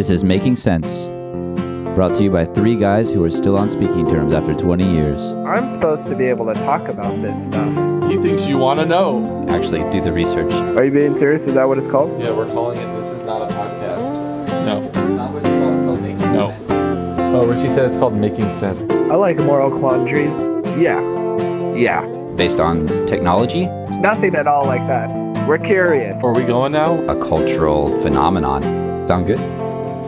This is Making Sense, brought to you by three guys who are still on speaking terms after 20 years. I'm supposed to be able to talk about this stuff. He thinks you want to know. Actually, do the research. Are you being serious? Is that what it's called? Yeah, we're calling it This Is Not a Podcast. No. That's not what it's called. It's called Making No. Oh, Richie said it's called Making Sense. I like moral quandaries. Yeah. Yeah. Based on technology, Nothing at all like that. We're curious. Are we going now? a cultural phenomenon. Sound good?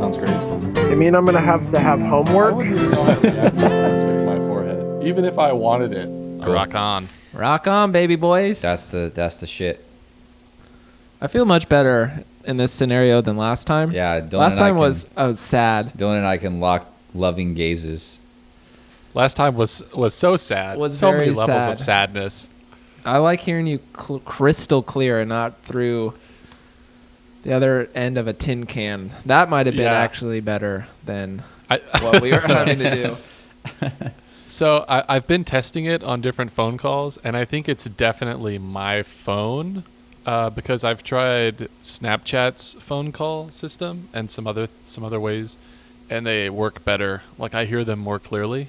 Sounds great. You mean I'm gonna have to have homework? even know how to react to that to my forehead. Even if I wanted it. Rock on. Rock on, baby boys. That's the that's the shit. I feel much better in this scenario than last time. Yeah, Dylan last and I time can- was I was sad. Dylan and I can lock loving gazes. Last time was was so sad. Was so many very levels sad. of sadness. I like hearing you cl- crystal clear and not through the other end of a tin can. That might have been Yeah. actually better than I, what we were having to do. so I, I've been testing it on different phone calls, and I think it's definitely my phone uh, because I've tried Snapchat's phone call system and some other some other ways, and they work better. Like I hear them more clearly.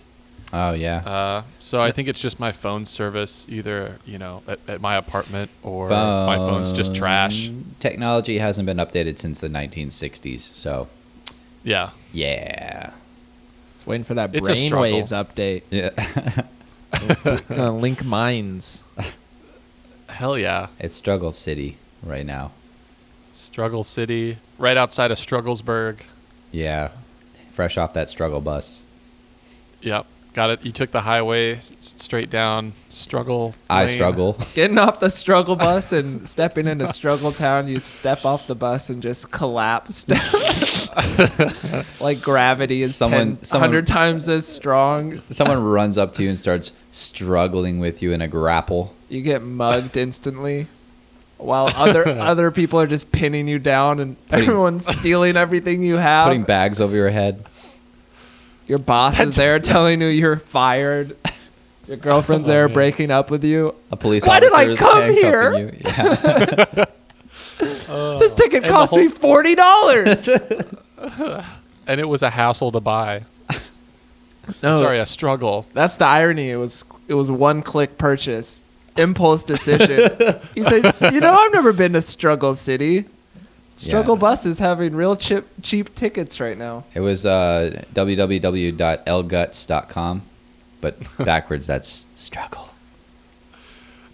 Oh yeah. Uh, so I think it's just my phone service, either you know at, at my apartment or my phone's just trash. Technology hasn't been updated since the 1960s, so Yeah. yeah. It's waiting for that It's a struggle. brainwaves update. Yeah. Gonna link minds. Hell yeah. it's Struggle City right now. Struggle City, right outside of Strugglesburg. Yeah. Fresh off that struggle bus. Yep, got it. You took the highway s- straight down Struggle. I Lane. struggle. Getting off the struggle bus and stepping into struggle town, you step off the bus and just collapse down. like gravity is Someone- 10, someone- 100 times as strong. Someone runs up to you and starts struggling with you in a grapple. You get mugged instantly. While other other people are just pinning you down and Putting- everyone's stealing everything you have. Putting bags over your head. Your boss is there telling you you're fired. Your girlfriend's there oh, breaking up with you. A police Why did I officer is come handcuffing here? you. Yeah. This ticket and the cost me forty dollars. and it was a hassle to buy. no, Sorry, a struggle. That's the irony. It was it was one click purchase, impulse decision. you said, you know, I've never been to Struggle City. Struggle Yeah. Bus is having real chip, cheap tickets right now. It was uh, www.lguts.com, but backwards, that's struggle.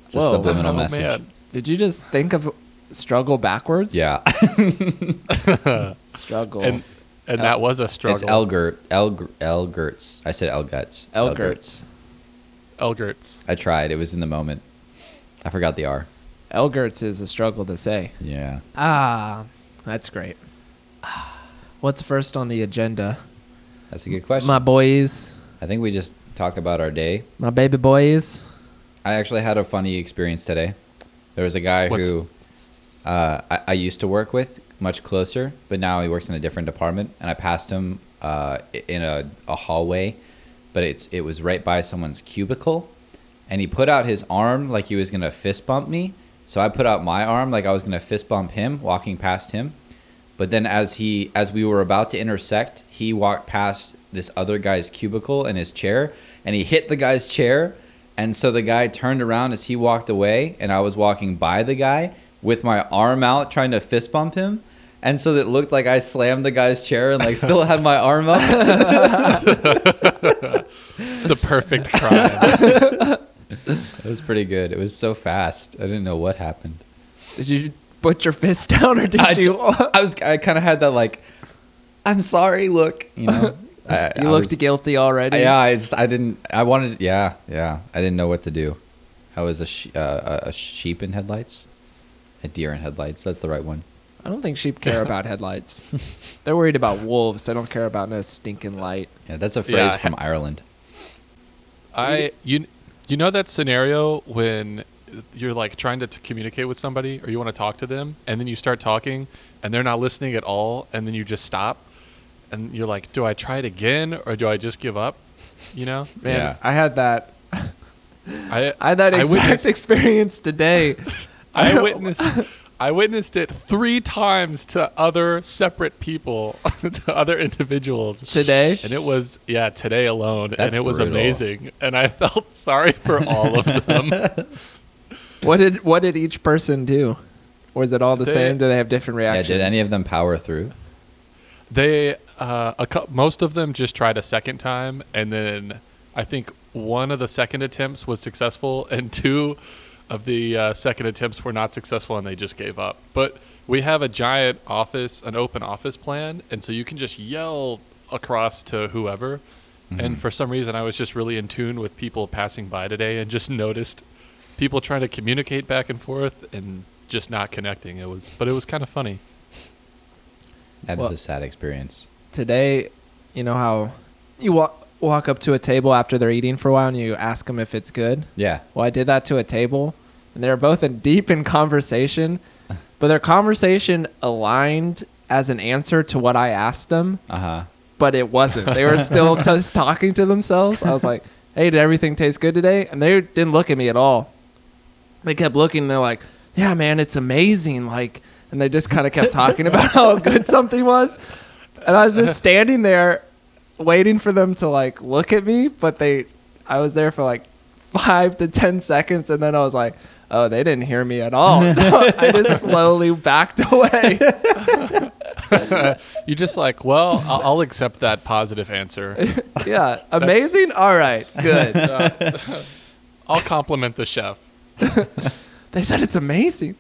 It's a subliminal Oh, message. man. Did you just think of struggle backwards? Yeah. Struggle. And and that was a struggle. it's Elgert. Elg- Elgerts. I said Elguts. It's Elgerts. Elgerts. I tried. It was in the moment. I forgot the R. Elgerts is a struggle to say. Yeah. Ah, that's great. What's first on the agenda? That's a good question. My boys, I think we just talk about our day. my baby boys. I actually had a funny experience today. There was a guy What's- who uh, I, I used to work with much closer, but now he works in a different department. And I passed him uh, in a, a hallway, but it's it was right by someone's cubicle, and he put out his arm like he was gonna fist bump me. So I put out my arm like I was gonna fist bump him, walking past him. But then as he as we were about to intersect, he walked past this other guy's cubicle and his chair and he hit the guy's chair and so the guy turned around as he walked away and I was walking by the guy with my arm out trying to fist bump him. And so it looked like I slammed the guy's chair and like still had my arm up. The perfect crime. It was pretty good. It was so fast. I didn't know what happened. Did you put your fist down or did I, you? ju- I was I kind of had that like I'm sorry look, you know. I, you I looked was- guilty already. Yeah, I just I didn't I wanted yeah, yeah. I didn't know what to do. I was a sh- uh, a- a sheep in headlights. A deer in headlights. That's the right one. I don't think sheep care about headlights. They're worried about wolves. They don't care about no stinking light. Yeah, that's a phrase Yeah, from Ireland. I you you know that scenario when you're like trying to t- communicate with somebody or you want to talk to them and then you start talking and they're not listening at all and then you just stop and you're like do I try it again or do I just give up you know Man, Yeah. I had that. I I had that exact witnessed- experience today. I witnessed I witnessed it three times to other separate people, to other individuals Today? and it was yeah today alone, and it was brutal. amazing, and I felt sorry for all of them. What did what did each person do? Or is it all the They- same? Do they have different reactions? Yeah, reactions? did any of them power through? they uh, a cou- most of them just tried a second time, and then I think one of the second attempts was successful, and two of the uh, second attempts were not successful, and they just gave up. But we have a giant office, an open office plan, and so you can just yell across to whoever. And for some reason, I was just really in tune with people passing by today, and just noticed people trying to communicate back and forth and just not connecting. It was, but it was kind of funny. That is Well- a sad experience. Today, you know how you walk walk up to a table after they're eating for a while and you ask them if it's good? Yeah. Well, I did that to a table, and they were both in deep in conversation, but their conversation aligned as an answer to what I asked them, Uh huh. but it wasn't. They were still just talking to themselves. I was like, "Hey, did everything taste good today?" And they didn't look at me at all. They kept looking. And they're like, "Yeah, man, it's amazing." Like, and they just kind of kept talking about how good something was, and I was just standing there, waiting for them to like look at me, but they, I was there for like five to ten seconds, and then I was like. Oh, they didn't hear me at all. So I just slowly backed away. You just like, well, I'll, I'll accept that positive answer. Yeah, amazing. All right, good. I'll compliment the chef. They said it's amazing.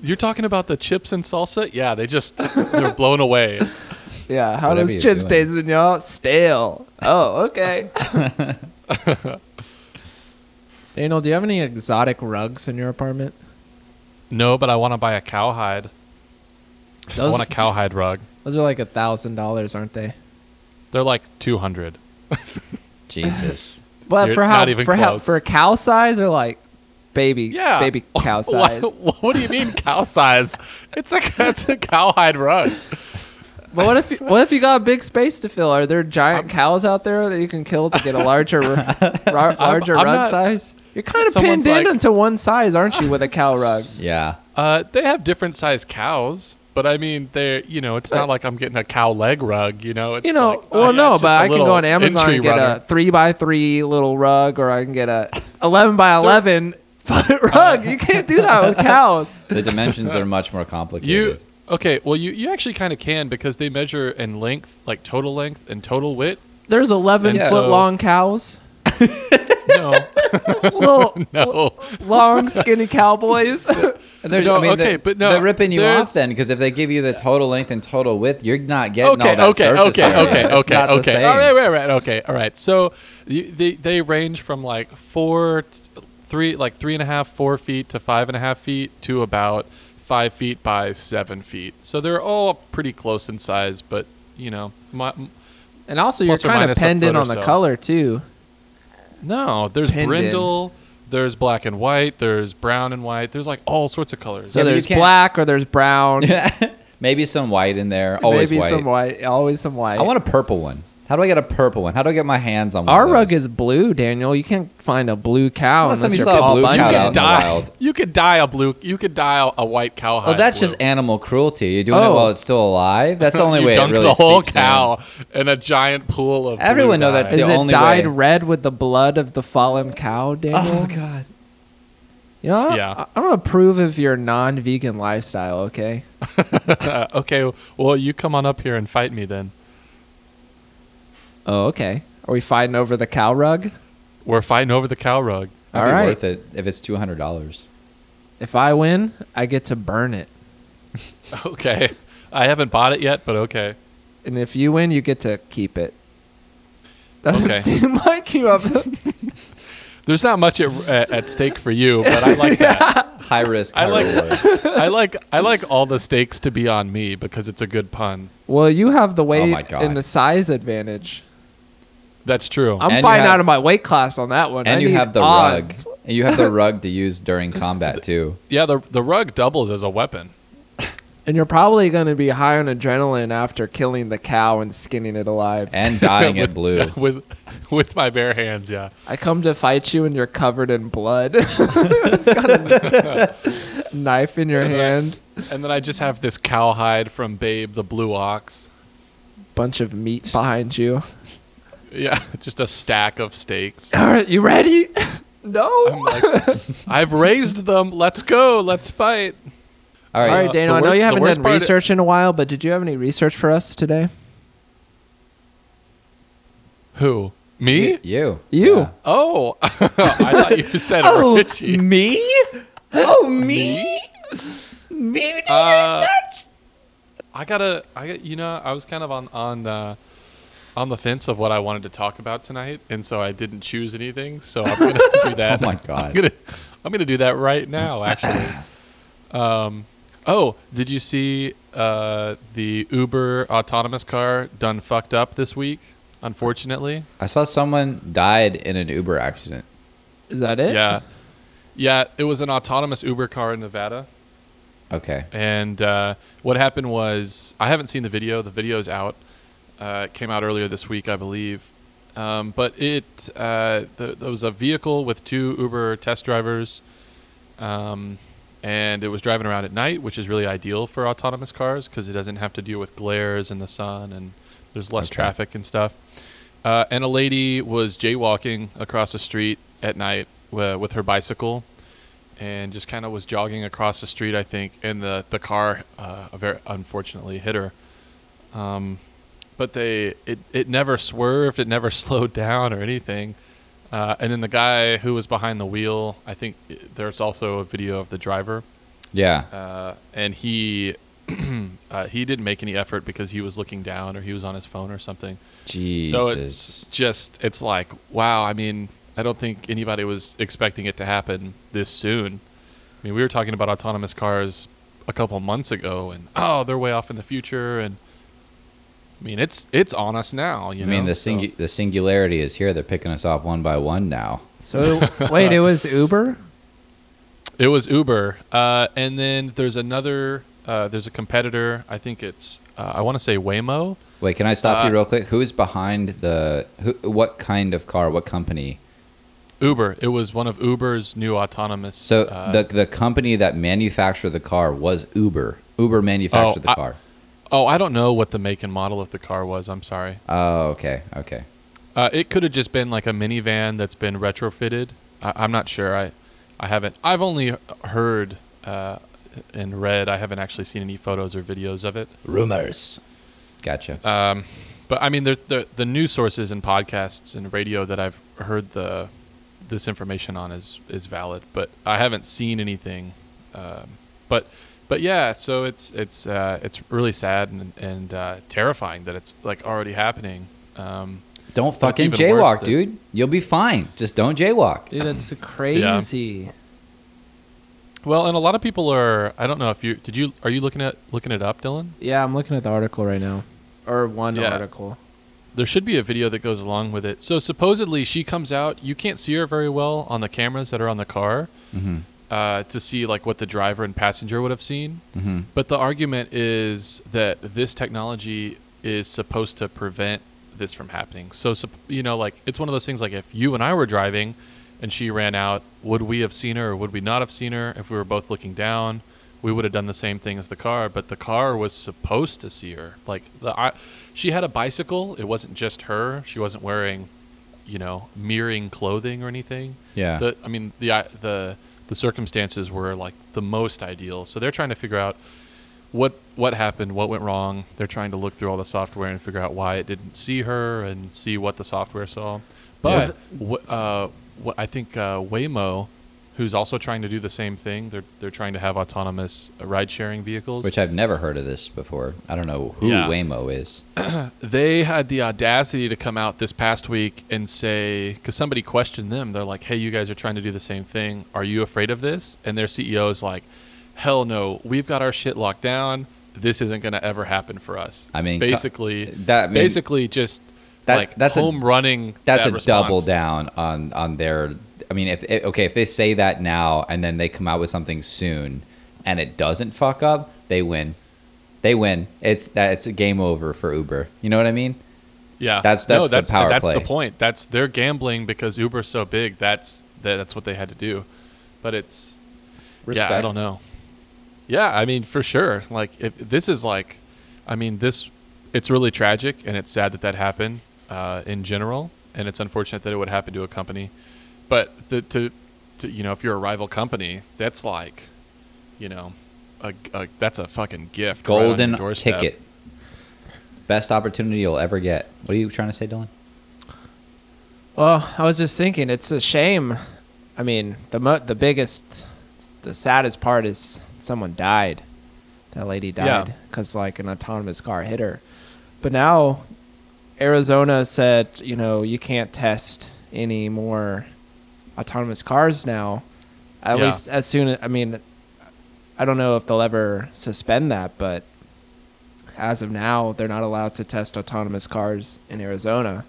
You're talking about the chips and salsa? Yeah, they just they're blown away. Yeah, how Whatever does you're chips doing. taste in y'all? Stale. Oh, okay. Daniel, do you have any exotic rugs in your apartment? No, but I want to buy a cowhide. I want a cowhide rug. Those are like a thousand dollars, aren't they? They're like 200. Jesus. But You're for how not even for how for cow size or like baby Yeah. baby cow size? What, what do you mean cow size? It's a it's a cowhide rug. But what if you, what if you got a big space to fill? Are there giant cows out there that you can kill to get a larger ra- larger I'm rug not- size? You're kind of Someone's pinned in like- into one size, aren't you, with a cow rug? Yeah. Uh, they have different size cows, but I mean, they're you know, it's not like I'm getting a cow leg rug. You know, it's you know, like, oh, well, yeah, no, it's but just a I can little go on Amazon entry and get runner. a three by three little rug, or I can get a eleven by eleven foot rug. You can't do that with cows. The dimensions are much more complicated. You okay? Well, you you actually kind of can because they measure in length, like total length and total width. There's eleven And foot so- long cows, No, little no. long skinny cowboys. And they're, No, I mean, okay, they're, but no, they're ripping you off then because if they give you the total length and total width, you're not getting okay, all that okay, surface okay, area. okay, It's okay, not the okay. same. All right, right, right. Okay, all right. So you, they they range from like four, t- three, like three and a half, four feet to five and a half feet to about five feet by seven feet. So they're all pretty close in size, but you know, my, and also, you're Plus or kind of minus in on the so. color too. no, there's Pinned in. brindle. There's black and white. There's brown and white. There's like all sorts of colors. So Yeah, there's black or there's brown. Maybe some white in there. Always maybe white. some white. Always some white. I want a purple one. How do I get a purple one? How do I get my hands on one Our of rug those? is blue, Daniel. You can't find a blue cow Last time unless you you're saw a Paul blue cow you out could in the dye. wild. You could dye a blue. You could dye a white cowhide. Oh, that's blue. just animal cruelty. You're doing it Oh. while it's still alive. That's the only you way it dunk really the whole seeps in. cow in a giant pool of. blue Everyone know dye. that's Is the it only dyed way. red with the blood of the fallen cow, oh, Daniel? Oh God. You know, I- Yeah. I, don't approve of your non-vegan lifestyle. Okay. Okay, well, you come on up here and fight me then. Oh, okay. Are we fighting over the cow rug? We're fighting over the cow rug. That'd All be right. worth it if it's two hundred dollars. If I win, I get to burn it, Okay. I haven't bought it yet, but okay. and if you win, you get to keep it. Doesn't Okay. seem like you have. There's not much at, at, at stake for you, but I like that. High risk, high I like- reward. I like I like all the stakes to be on me because it's a good pun. well, you have the oh weight Oh my God. and the size advantage. That's true. I'm And you fighting have- out of my weight class on that one. and I you need have the odds. rug. And you have the rug to use during combat too. yeah, the the rug doubles as a weapon. And you're probably going to be high on adrenaline after killing the cow and skinning it alive. And dying with, at blue. with with my bare hands. Yeah. I come to fight you and you're covered in blood. Got a knife in your hand, And then I just have this cowhide from Babe the Blue Ox. bunch of meat behind you. Yeah, just a stack of steaks. All right, you ready? no. I'm like, I've raised them. Let's go. Let's fight. All All right. right, Dano. the I know worst- you haven't done part- research in a while, but did you have any research for us today? Who? Me? You. You. Yeah. Oh, I thought you said Oh, Richie. me? Oh, me? Me? Uh, I gotta. I got. You know, I was kind of on on uh, on the fence of what I wanted to talk about tonight, and so I didn't choose anything. So I'm gonna do that. Oh my God. I'm gonna I'm gonna do that right now. Actually. Um. Oh, did you see uh, the Uber autonomous car done fucked up this week? Unfortunately. I saw someone died in an Uber accident. Is that it? Yeah. Yeah, it was an autonomous Uber car in Nevada. Okay. And uh, what happened was, I haven't seen the video. The video's out. Uh, it came out earlier this week, I believe. Um, but it uh, th- there was a vehicle with two Uber test drivers, um, and it was driving around at night, which is really ideal for autonomous cars because it doesn't have to deal with glares in the sun and there's less Okay. traffic and stuff. Uh, and a lady was jaywalking across the street at night wi- with her bicycle and just kind of was jogging across the street, I think, and the the car uh, very unfortunately hit her. Um, but they it it never swerved, it never slowed down or anything. Uh, and then the guy who was behind the wheel, I think there's also a video of the driver, Yeah. uh, and he uh, he didn't make any effort because he was looking down or he was on his phone or something. Jesus. So it's just it's like wow. I mean, I don't think anybody was expecting it to happen this soon. I mean, we were talking about autonomous cars a couple months ago, and oh, they're way off in the future, and I mean, it's it's on us now. You I know, mean, the So- the singularity is here. They're picking us off one by one now. So wait, it was Uber. It was Uber, uh, and then there's another. Uh, there's a competitor. I think it's. Uh, I want to say Waymo. Wait, can I stop Uh, you real quick? Who is behind the? Who, what kind of car? What company? Uber. It was one of Uber's new autonomous. So uh, the the company that manufactured the car was Uber. Uber manufactured the I- car. Oh, I don't know what the make and model of the car was. I'm sorry. Oh, okay, okay. Uh, it could have just been like a minivan that's been retrofitted. I, I'm not sure. I, I haven't. I've only heard uh, and read. I haven't actually seen any photos or videos of it. Rumors. Gotcha. Um, but I mean, the, the the news sources and podcasts and radio that I've heard the this information on is is valid. But I haven't seen anything. Um, but but yeah, so it's it's uh, it's really sad and and uh, terrifying that it's like already happening. Um, don't fucking jaywalk, that- dude. You'll be fine. Just don't jaywalk. Dude, that's crazy. Well, and a lot of people are. I don't know if you did. You are you looking at looking it up, Dylan? Yeah, I'm looking at the article right now, or one Yeah. article. There should be a video that goes along with it. So supposedly she comes out. You can't see her very well on the cameras that are on the car Mm-hmm. Uh, to see like what the driver and passenger would have seen. Mm-hmm. But the argument is that this technology is supposed to prevent this from happening. So you know, like it's one of those things. Like if you and I were driving, and she ran out, would we have seen her or would we not have seen her if we were both looking down? We would have done the same thing as the car, but the car was supposed to see her. Like the, I, she had a bicycle. It wasn't just her. She wasn't wearing, you know, mirroring clothing or anything. Yeah. The, I mean, the the the circumstances were like the most ideal. So they're trying to figure out what what happened, what went wrong. They're trying to look through all the software and figure out why it didn't see her and see what the software saw. But wh- uh, what I think uh, Waymo, who's also trying to do the same thing, they're they're trying to have autonomous ride sharing vehicles. Which I've never heard of this before. I don't know who Yeah. Waymo is. they had the audacity to come out this past week and say because somebody questioned them they're like hey you guys are trying to do the same thing are you afraid of this and their ceo is like hell no we've got our shit locked down this isn't going to ever happen for us I mean, basically that- I mean, basically just that- like that's a- home running That's that a double down on on their. I mean, if if- okay, if they say that now and then they come out with something soon, and it doesn't fuck up, they win. they win. It's that it's a game over for Uber. You know what I mean? Yeah, That's- no, that's the that's power that's play. the point. That's they're gambling because Uber's so big. That's that, that's what they had to do. But it's yeah, I don't know. Yeah, I mean for sure. Like if this is like, I mean this, it's really tragic and it's sad that that happened uh, in general, and it's unfortunate that it would happen to a company. But the, to, to you know, if you're a rival company, that's like, you know, a, a that's a fucking gift. right on your Golden doorstep. ticket. Best opportunity you'll ever get. What are you trying to say, Dylan? Well, I was just thinking, it's a shame. I mean, the mo- the biggest, the saddest part is someone died. That lady died because like an autonomous car hit her. But now, Arizona said, you know, you can't test any more autonomous cars now. At Yeah. least as soon as I mean, I don't know if they'll ever suspend that, but as of now, they're not allowed to test autonomous cars in Arizona.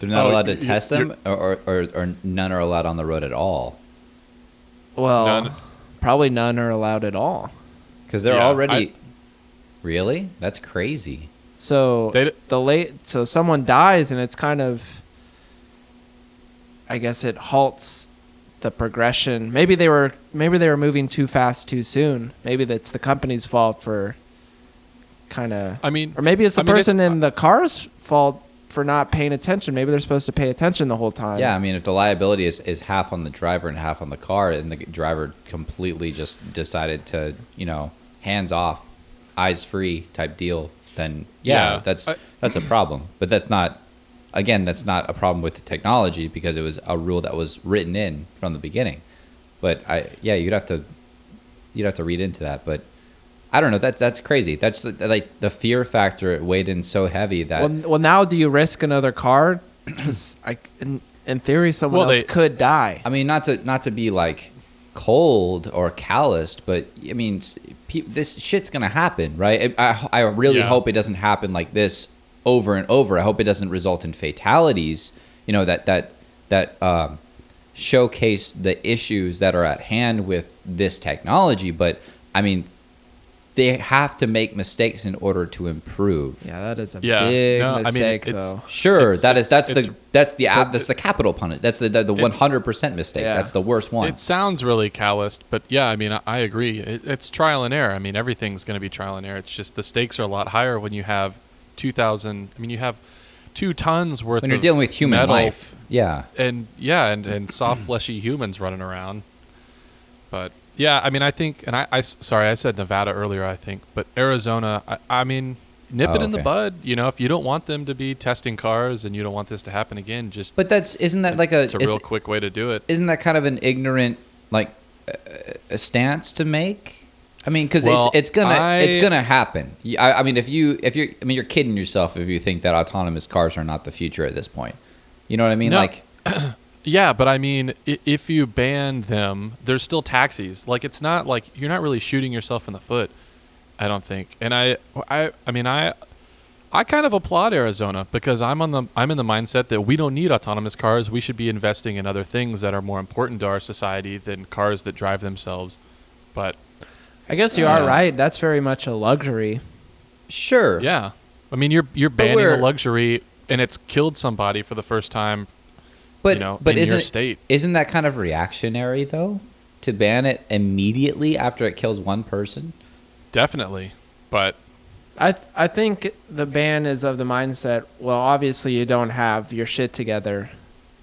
They're not Oh, allowed to y- y- test you're- them, or, or, or, or none are allowed on the road at all. Well, None. probably none are allowed at all. Because they're Yeah, already. I- really? That's crazy. So They the late, so someone dies, and it's kind of, I guess it halts the progression. Maybe they were, maybe they were moving too fast too soon. Maybe that's the company's fault for, kind of, I mean, or maybe it's the I mean, person in the car's fault for not paying attention. Maybe they're supposed to pay attention the whole time. Yeah, I mean, if the liability is, is half on the driver and half on the car, and the driver completely just decided to, you know, hands off, eyes free type deal, then yeah, Yeah, that's I- that's a problem. But that's not, again, that's not a problem with the technology because it was a rule that was written in from the beginning. But I, yeah, you'd have to, you'd have to read into that. But I don't know. That's that's crazy. That's like the fear factor weighed in so heavy that Well, well, now do you risk another car? Because I, in, in theory, someone Well, else they- could die. I mean, not to not to be like cold or calloused, but I mean, pe- this shit's gonna happen, right? I, I, I really Yeah. hope it doesn't happen like this over and over. I hope it doesn't result in fatalities. You know that that that um, showcase the issues that are at hand with this technology. But I mean, they have to make mistakes in order to improve. Yeah, that is a Yeah, big no, I mean, mistake, it's- though. Sure, It's- that is that's the that's the app that's the capital punish. That's the the, the one It's- hundred percent mistake. Yeah. That's the worst one. It sounds really calloused, but yeah, I mean, I, I agree. It, it's trial and error. I mean, everything's going to be trial and error. It's just the stakes are a lot higher when you have 2,000. I mean, you have two tons worth when you're of dealing with human metal life. Yeah. and yeah, and, and soft fleshy humans running around. But yeah, I mean, I think, and I, I sorry, I said Nevada earlier, I think, but Arizona, I, I mean, nip Oh, it in the bud. You know, if you don't want them to be testing cars and you don't want this to happen again, just But that's isn't that like a, it's a real quick way to do it. isn't that kind of an ignorant like uh, a stance to make? I mean, because Well, it's it's gonna it's I- gonna happen. I, I mean, if you if you're I mean, you're kidding yourself if you think that autonomous cars are not the future at this point. You know what I mean? No. Like, Yeah, but I mean, if you ban them, there's still taxis. Like it's not like you're not really shooting yourself in the foot. I don't think. And I, I, I mean, I, I kind of applaud Arizona because I'm on the I'm in the mindset that we don't need autonomous cars. We should be investing in other things that are more important to our society than cars that drive themselves. But I guess you are right. That's very much a luxury. sure. yeah, I mean, you're you're banning a we're- luxury, and it's killed somebody for the first time. But you know, but in isn't your state. isn't that kind of reactionary though to ban it immediately after it kills one person? Definitely, but I th- I think the ban is of the mindset. Well, obviously you don't have your shit together.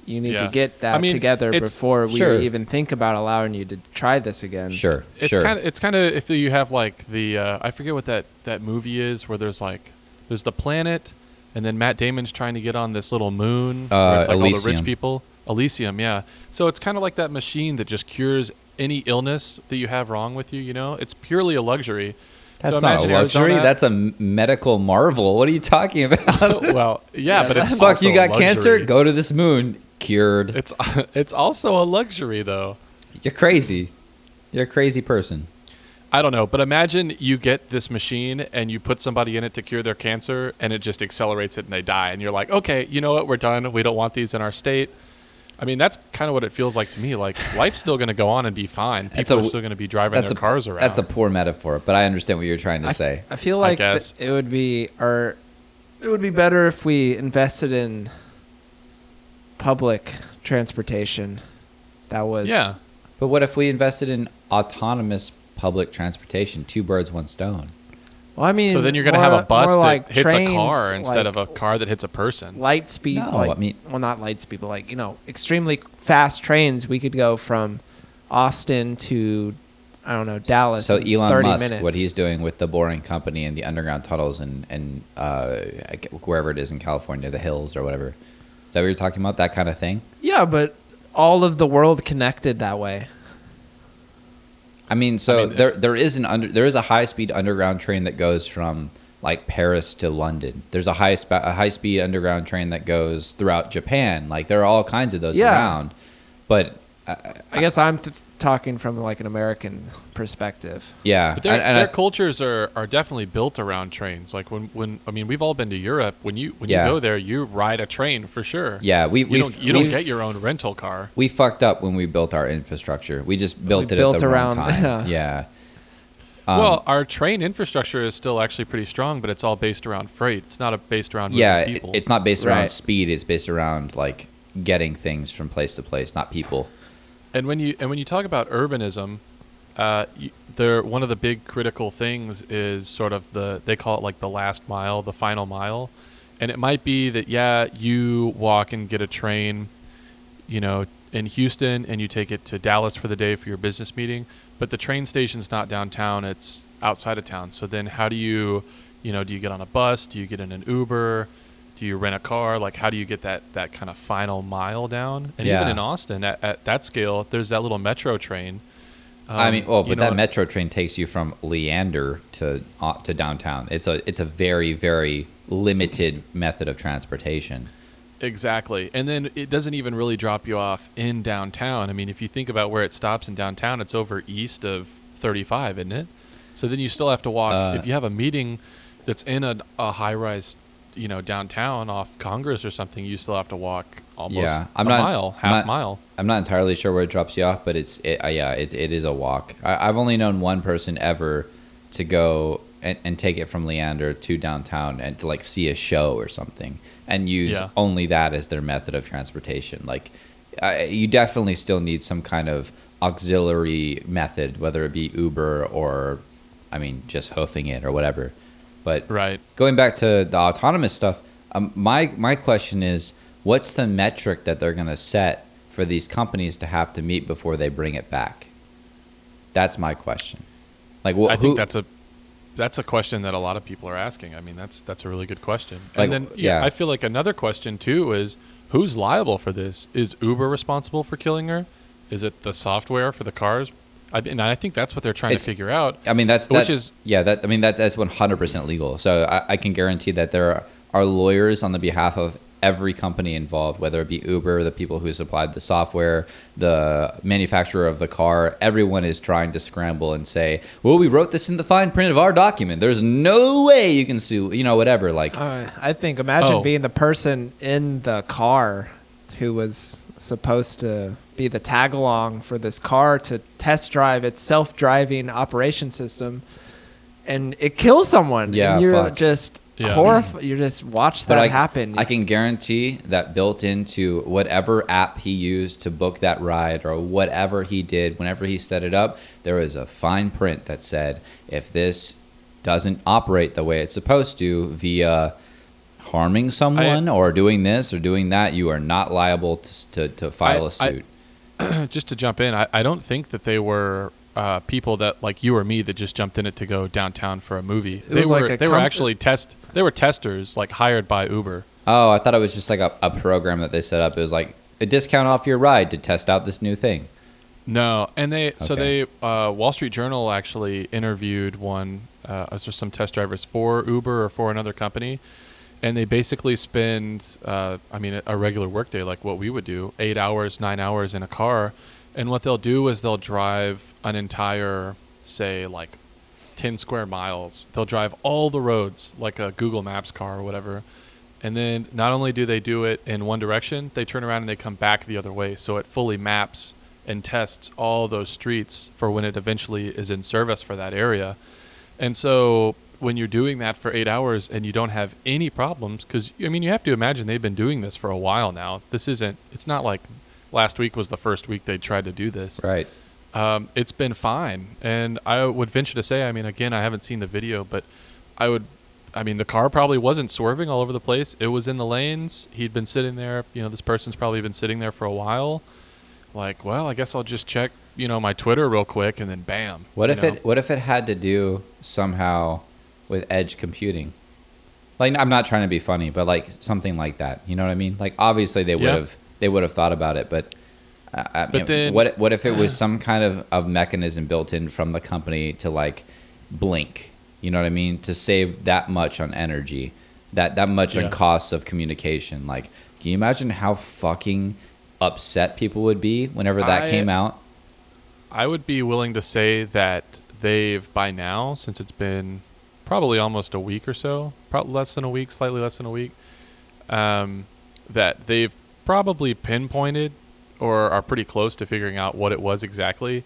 You need to get that I mean, together before we Sure. even think about allowing you to try this again. Sure. It's sure. kind of it's kind of if you have like the uh, I forget what that that movie is where there's like there's the planet and then Matt Damon's trying to get on this little moon Uh, where it's like all the rich people Elysium yeah so it's kind of like that machine that just cures any illness that you have wrong with you you know it's purely a luxury That's So not a luxury. Arizona- That's a medical marvel. What are you talking about? well yeah but it's Fuck, you a got cancer? Go to this moon. Cured. it's it's also a luxury though You're crazy. You're a crazy person. I don't know, but imagine you get this machine and you put somebody in it to cure their cancer and it just accelerates it and they die. And you're like, okay, you know what? We're done. We don't want these in our state. I mean, that's kind of what it feels like to me. Like life's still going to go on and be fine. People a- are still going to be driving That's their a cars around. That's a poor metaphor, but I understand what you're trying to I, say. I feel I like th- it would be or it would be better if we invested in public transportation. That was yeah. But what if we invested in autonomous public transportation? Two birds, one stone. Well, I mean, So then you're going to have a bus that like hits trains, a car instead like of a car that hits a person. light speed. No, like, I mean- well, not light speed, but like you know, extremely fast trains. We could go from Austin to I don't know Dallas. So in Elon 30 Musk, minutes. what he's doing with the Boring Company and the underground tunnels and and uh, wherever it is in California, the hills or whatever. Is that what you're talking about? That kind of thing? Yeah, but all of the world connected that way. I mean, so I mean, there there is an under there is a high speed underground train that goes from like Paris to London. There's a high spa- a high speed underground train that goes throughout Japan. Like there are all kinds of those Yeah. around. But uh, I guess I'm th- talking from like an American perspective. yeah, But their, and- and their I- cultures are, are definitely built around trains. Like when, when I mean, we've all been to Europe. When you when Yeah. you go there, you ride a train for sure. yeah, we You we don't you don't get your own rental car. we fucked up when we built our infrastructure. We just built it built at the around- wrong time. yeah. Um, well, our train infrastructure is still actually pretty strong, but it's all based around freight. It's not a, based around yeah, it- people. it's not based around Right. speed. It's based around like getting things from place to place, not people. And when you and when you talk about urbanism, uh, there one of the big critical things is sort of the they call it like the last mile, the final mile, and it might be that yeah you walk and get a train, you know, in Houston and you take it to Dallas for the day for your business meeting, but the train station's not downtown; it's outside of town. So then how do you, you know, do you get on a bus? Do you get in an Uber? Do you rent a car? Like, how do you get that, that kind of final mile down? And even in Austin, at, at that scale, there's that little metro train. I Um, mean, well, but that metro train takes you from Leander to uh, to downtown. It's a it's a very very limited method of transportation. Exactly. And then it doesn't even really drop you off in downtown. I mean, if you think about where it stops in downtown, it's over east of 35, isn't it? So then you still have to walk. Uh, if you have a meeting that's in a, a high rise, you know, downtown off Congress or something, you still have to walk almost Yeah, I'm a not- mile, I'm half not- mile. I'm not entirely sure where it drops you off, but it's it, uh, yeah, it, it is a walk. I, I've only known one person ever to go and, and take it from Leander to downtown and to like see a show or something and use Yeah. only that as their method of transportation. Like, I, you definitely still need some kind of auxiliary method, whether it be Uber or, I mean, just hoofing it or whatever. But Right. going back to the autonomous stuff, um, my my question is, what's the metric that they're going to set for these companies to have to meet before they bring it back? That's my question. Like, wh- I who, think that's a that's a question that a lot of people are asking. I mean, that's that's a really good question. Like, and then yeah, yeah. I feel like another question too is who's liable for this? Is Uber responsible for killing her? Is it the software for the cars? I, and I think that's what they're trying It's- to figure out. I mean, that's Which that- is- yeah. That I mean, that that's one hundred percent legal. So I, I can guarantee that there are, are lawyers on the behalf of every company involved, whether it be Uber, the people who supplied the software, the manufacturer of the car. Everyone is trying to scramble and say, "Well, we wrote this in the fine print of our document. There's no way you can sue." You know, whatever. Like, Uh, I think imagine Oh. being the person in the car who was supposed to be the tag along for this car to test drive its self-driving operation system, and it kills someone. Yeah, and you're fuck. just Yeah. horrified. You just watch that I, happen. I can guarantee that built into whatever app he used to book that ride or whatever he did, whenever he set it up, there was a fine print that said if this doesn't operate the way it's supposed to via harming someone or doing this or doing that, you are not liable to, to, to file I- a suit. just to jump in, I, I don't think that they were uh, people that like you or me that just jumped in it to go downtown for a movie. they was were like they were actually test they were testers like hired by Uber. oh, I thought it was just like a, a program that they set up. It was like a discount off your ride to test out this new thing. No, and they so they uh, Wall Street Journal actually interviewed one uh, some test drivers for Uber or for another company, and they basically spend uh, I mean a, regular workday like what we would do eight hours nine hours in a car, and what they'll do is they'll drive an entire say like 10 square miles. They'll drive all the roads like a Google Maps car or whatever. And then not only do they do it in one direction, they turn around and they come back the other way. So it fully maps and tests all those streets for when it eventually is in service for that area. And so when you're doing that for eight hours and you don't have any problems, because I mean, you have to imagine they've been doing this for a while now. This isn't, it's not like last week was the first week they tried to do this. Right. Um, it's been fine. And I would venture to say, I mean, again, I haven't seen the video, but I would, I mean, the car probably wasn't swerving all over the place. It was in the lanes. He'd been sitting there. You know, this person's probably been sitting there for a while. Like, well, I guess I'll just check, you know, my Twitter real quick, and then bam. What if know? it what if it had to do somehow with edge computing? Like I'm not trying to be funny, but like something like that. You know what I mean? Like obviously they would Yeah. have they would have thought about it, but uh, I mean, then- what what if it was some kind of, of mechanism built in from the company to like blink? You know what I mean? To save that much on energy, that that much Yeah. on costs of communication. Like, can you imagine how fucking upset people would be whenever that I- came out? I would be willing to say that they've by now, since it's been probably almost a week or so, probably less than a week, slightly less than a week, um, that they've probably pinpointed or are pretty close to figuring out what it was exactly,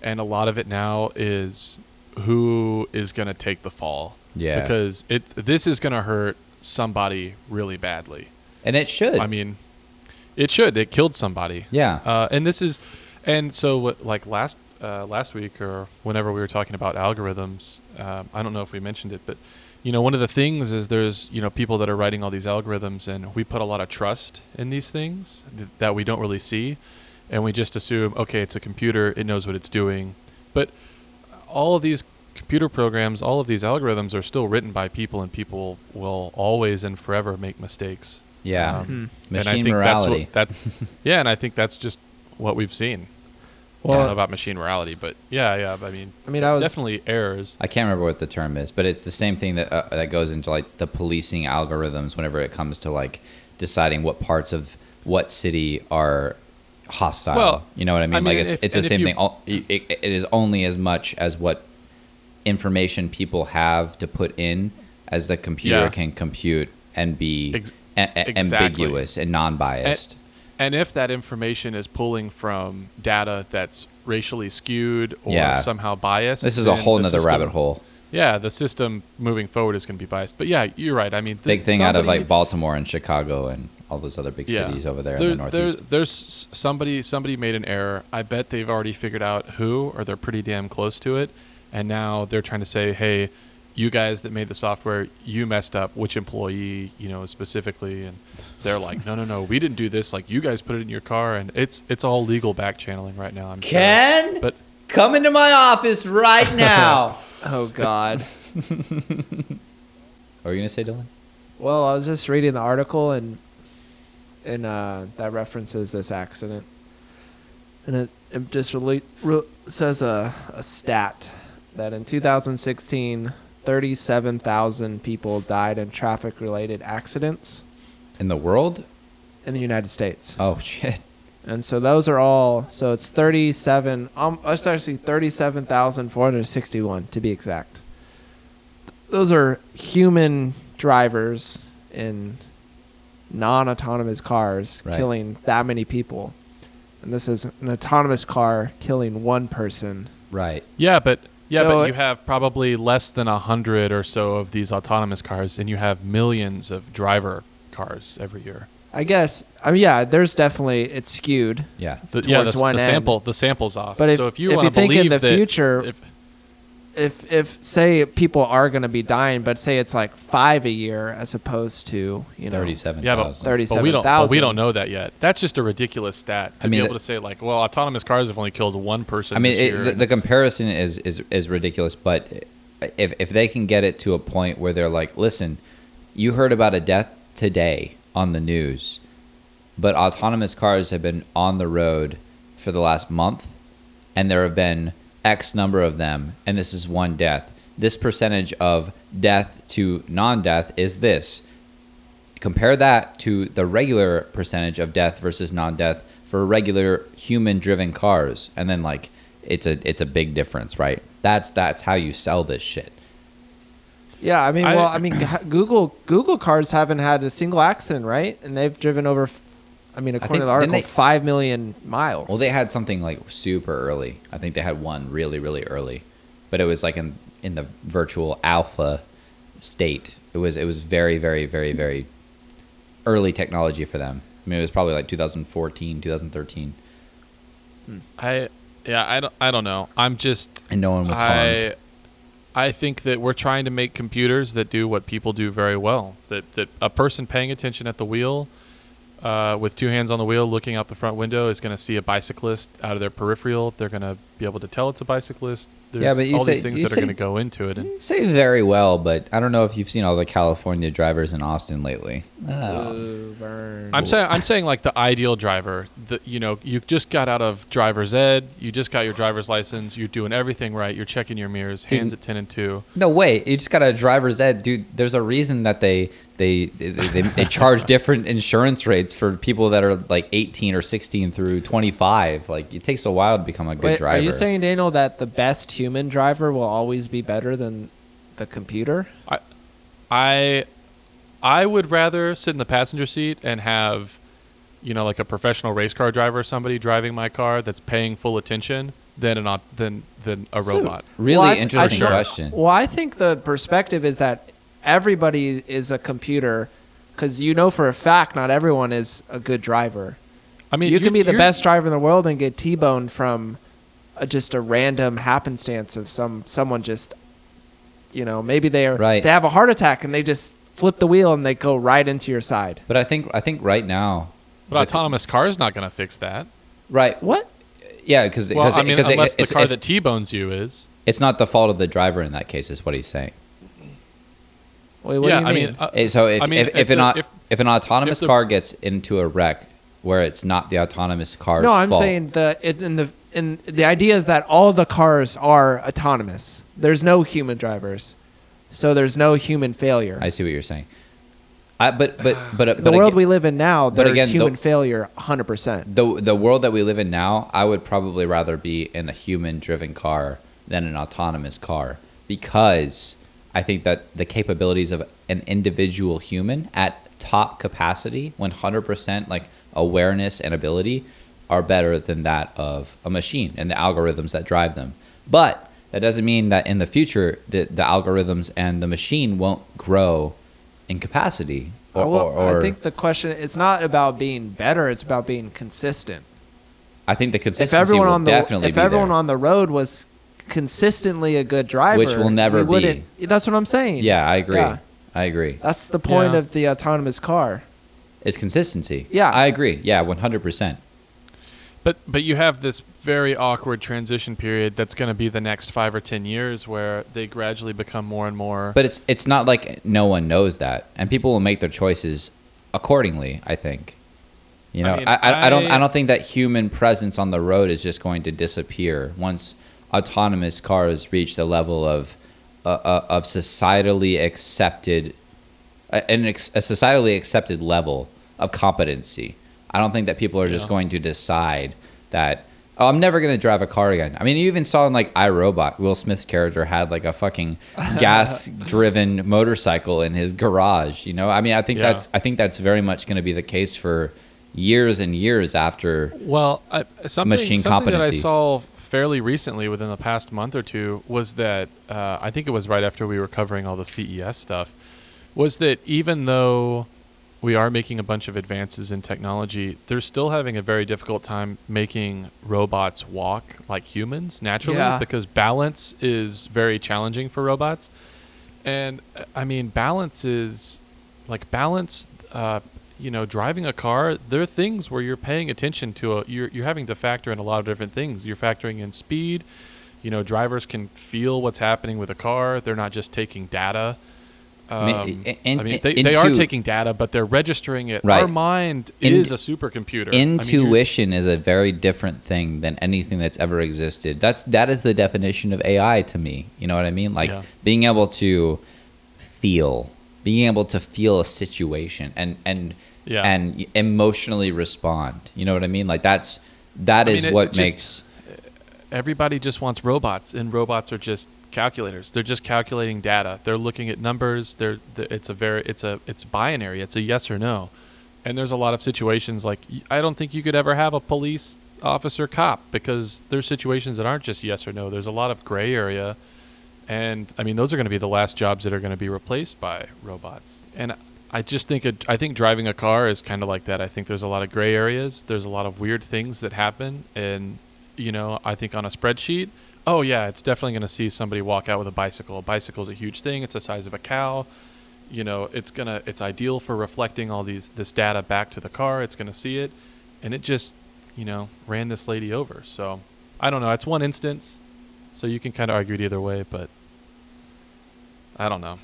and a lot of it now is who is going to take the fall. Yeah. Because it this is going to hurt somebody really badly. And it should. I mean, it should. It killed somebody. yeah. Uh, and this is, and so what- like last uh, last week or whenever we were talking about algorithms, um, I don't know if we mentioned it, but you know one of the things is there's you know people that are writing all these algorithms, and we put a lot of trust in these things th- that we don't really see, and we just assume okay, it's a computer, it knows what it's doing, but all of these computer programs, all of these algorithms are still written by people, and people will always and forever make mistakes. Yeah. Um, Hmm. and I Machine think morality. That's what, that, yeah, and I think that's just what we've seen. Well- I don't know about machine morality, but yeah, yeah. I mean, I mean, I was definitely errors. I can't remember what the term is, but it's the same thing that uh, that goes into like the policing algorithms whenever it comes to like deciding what parts of what city are hostile. Well, you know what I mean? I like it's, if- it's the same you- thing. All- It, it it is only as much as what information people have to put in as the computer Yeah. can compute and be Ex- a- a- exactly. ambiguous and non-biased. And if that information is pulling from data that's racially skewed or Yeah. somehow biased, this is a whole the nother system- rabbit hole. Yeah, the system moving forward is going to be biased. But yeah, you're right. I mean, th- Big thing out of like Baltimore and Chicago and all those other big cities over there, in the There- northeast. There's, there's somebody somebody made an error. I bet they've already figured out who, or they're pretty damn close to it. And now they're trying to say, hey, you guys that made the software, you messed up. Which employee, you know, specifically? And they're like, no, no, no, we didn't do this. Like you guys put it in your car, and it's it's all legal back channeling right now. I'm Ken? sure. But Come into my office right now. oh god. what were you gonna say, Dylan? Well, I was just reading the article and and uh, that references this accident, and it, it just really, re- says a, a stat that in 2016, 37,000 people died in traffic-related accidents In the world? in the United States, Oh shit. and so those are all. So it's 37. Um, it's actually 37,461 to be exact. Those are human drivers in non-autonomous cars Right. killing that many people, and this is an autonomous car killing one person. Right. yeah, but yeah, So but you have probably less than a hundred or so of these autonomous cars, and you have millions of driver cars every year. I guess. I mean, yeah, there's definitely it's skewed. Yeah. The, yeah, the, Towards one the end. sample the sample's off. But if- so if you if want you to think in the that future- if, If if say people are going to be dying, but say it's like five a year as opposed to you know Thirty-seven Yeah, but- thousand. thirty but we don't but we don't know that yet. That's just a ridiculous stat to I mean, be able the- to say like, well, autonomous cars have only killed one person. I mean, this it, year. the, the comparison is, is is ridiculous, but if if they can get it to a point where they're like, listen, you heard about a death today on the news, but autonomous cars have been on the road for the last month, and there have been X number of them, and this is one death. This percentage of death to non-death is this. Compare that to the regular percentage of death versus non-death for regular human-driven cars, and then like it's a it's a big difference, right? That's that's how you sell this shit. Yeah, I mean, well, I mean, Google Google cars haven't had a single accident, right? And they've driven over, f- I mean, according think- to the article, they- five million miles. Well, they had something like super early. I think they had one really, really early, but it was like in in the virtual alpha state. It was it was very, very, very, very early technology for them. I mean, it was probably like 2014, 2013, hmm. I yeah, I don't I don't know. I'm just and no one was harmed. I I think that we're trying to make computers that do what people do very well. That that a person paying attention at the wheel, uh, with two hands on the wheel, looking out the front window, is going to see a bicyclist out of their peripheral. They're going to be able to tell it's a bicyclist. There's Yeah, but you all say- these things you that say- are going to go into it. And You say very well, but I don't know if you've seen all the California drivers in Austin lately. Oh. Ooh, burn. I'm saying I'm saying like the ideal driver. The you know you just got out of driver's ed. You just got your driver's license. You're doing everything right. You're checking your mirrors. Hands at ten and two. No way! You just got a driver's ed, dude. There's a reason that they they they, they, they charge different insurance rates for people that are like 18 or 16 through 25. Like it takes a while to become a good Wait, driver. are you saying, Daniel, that the best human driver will always be better than the computer? I, I, I would rather sit in the passenger seat and have, you know, like a professional race car driver or somebody driving my car that's paying full attention than an than than a So, robot. really Well, I- I interesting think- question. Well, I think the perspective is that everybody is a computer because you know for a fact not everyone is a good driver. I mean, you can be the best driver in the world and get T-boned from a, just a random happenstance of some someone just, you know, maybe they are Right. they have a heart attack and they just flip the wheel and they go right into your side. But I think I think right now, But with- autonomous car is not going to fix that. right? What? Yeah, because Well, because I mean, because it- unless the it's, car it's, that T-bones you is. it's not the fault of the driver in that case, is what he's saying. Wait, what yeah, do you I mean? mean, uh, So if I mean, if, if, an, the- au- if- if an autonomous the- car gets into a wreck where it's not the autonomous car's no, I'm fault, saying the it, in the in the idea is that all the cars are autonomous. There's no human drivers, so there's no human failure. I see what you're saying. I, but but but the but world again- we live in now, but there's again, the- human failure 100%. the the world that we live in now, I would probably rather be in a human driven car than an autonomous car because I think that the capabilities of an individual human at top capacity, 100% like awareness and ability are better than that of a machine and the algorithms that drive them. But that doesn't mean that in the future the, the algorithms and the machine won't grow in capacity uh, or, well, or, or I think the question it's not about being better; it's about being consistent. I think the If consistency everyone will on the definitely if everyone there. on the road was consistently a good driver, Which will never we be. wouldn't- That's what I'm saying. Yeah, I agree. Yeah. I agree. That's the point Yeah. of the autonomous car. It's consistency. Yeah. I agree. Yeah, one hundred percent. But but you have this very awkward transition period that's going to be the next five or ten years where they gradually become more and more. But it's it's not like no one knows that, and people will make their choices accordingly. I think. You know, I, mean, I, I don't I- I don't think that human presence on the road is just going to disappear once autonomous cars reach the level of uh, uh, of societally accepted a- an ex- a societally accepted level of competency. I don't think that people are just going to decide that oh, I'm never going to drive a car again. I mean, you even saw in like iRobot, Will Smith's character had like a fucking gas-driven motorcycle in his garage. You know, I mean, I think Yeah. that's I think that's very much going to be the case for years and years after. Well, I, something, Machine something that I saw fairly recently within the past month or two was that uh, I think it was right after we were covering all the CES stuff, was that even though we are making a bunch of advances in technology, they're still having a very difficult time making robots walk like humans naturally Yeah. because balance is very challenging for robots. And uh, I mean, balance is like balance. Uh, you know, driving a car, there are things where you're paying attention to. A, you're you're having to factor in a lot of different things. You're factoring in speed. You know, drivers can feel what's happening with a car. They're not just taking data. Um, I mean, in- I mean, in- they, they are taking data, but they're registering it. Right. Our mind In- is a supercomputer. I mean, Intuition is a very different thing than anything that's ever existed. That's that is the definition of AI to me. You know what I mean? Like Yeah. being able to feel, being able to feel a situation and and Yeah. and emotionally respond. You know what I mean? Like that's that I is mean, it- what it just- makes everybody just wants robots, and robots are just calculators. They're just calculating data. They're looking at numbers. They're, th it's a very it's a it's binary. It's a yes or no. And there's a lot of situations like I don't think you could ever have a police officer cop because there's situations that aren't just yes or no. There's a lot of gray area. And I mean those are going to be the last jobs that are going to be replaced by robots. And I just think it, I think driving a car is kind of like that. I think there's a lot of gray areas. There's a lot of weird things that happen and you know, I think on a spreadsheet, oh yeah, it's definitely going to see somebody walk out with a bicycle. A bicycle is a huge thing. It's the size of a cow. You know, it's gonna it's ideal for reflecting all these this data back to the car. It's gonna see it, and it just you know ran this lady over. So I don't know. It's one instance, so you can kind of argue it either way, but I don't know.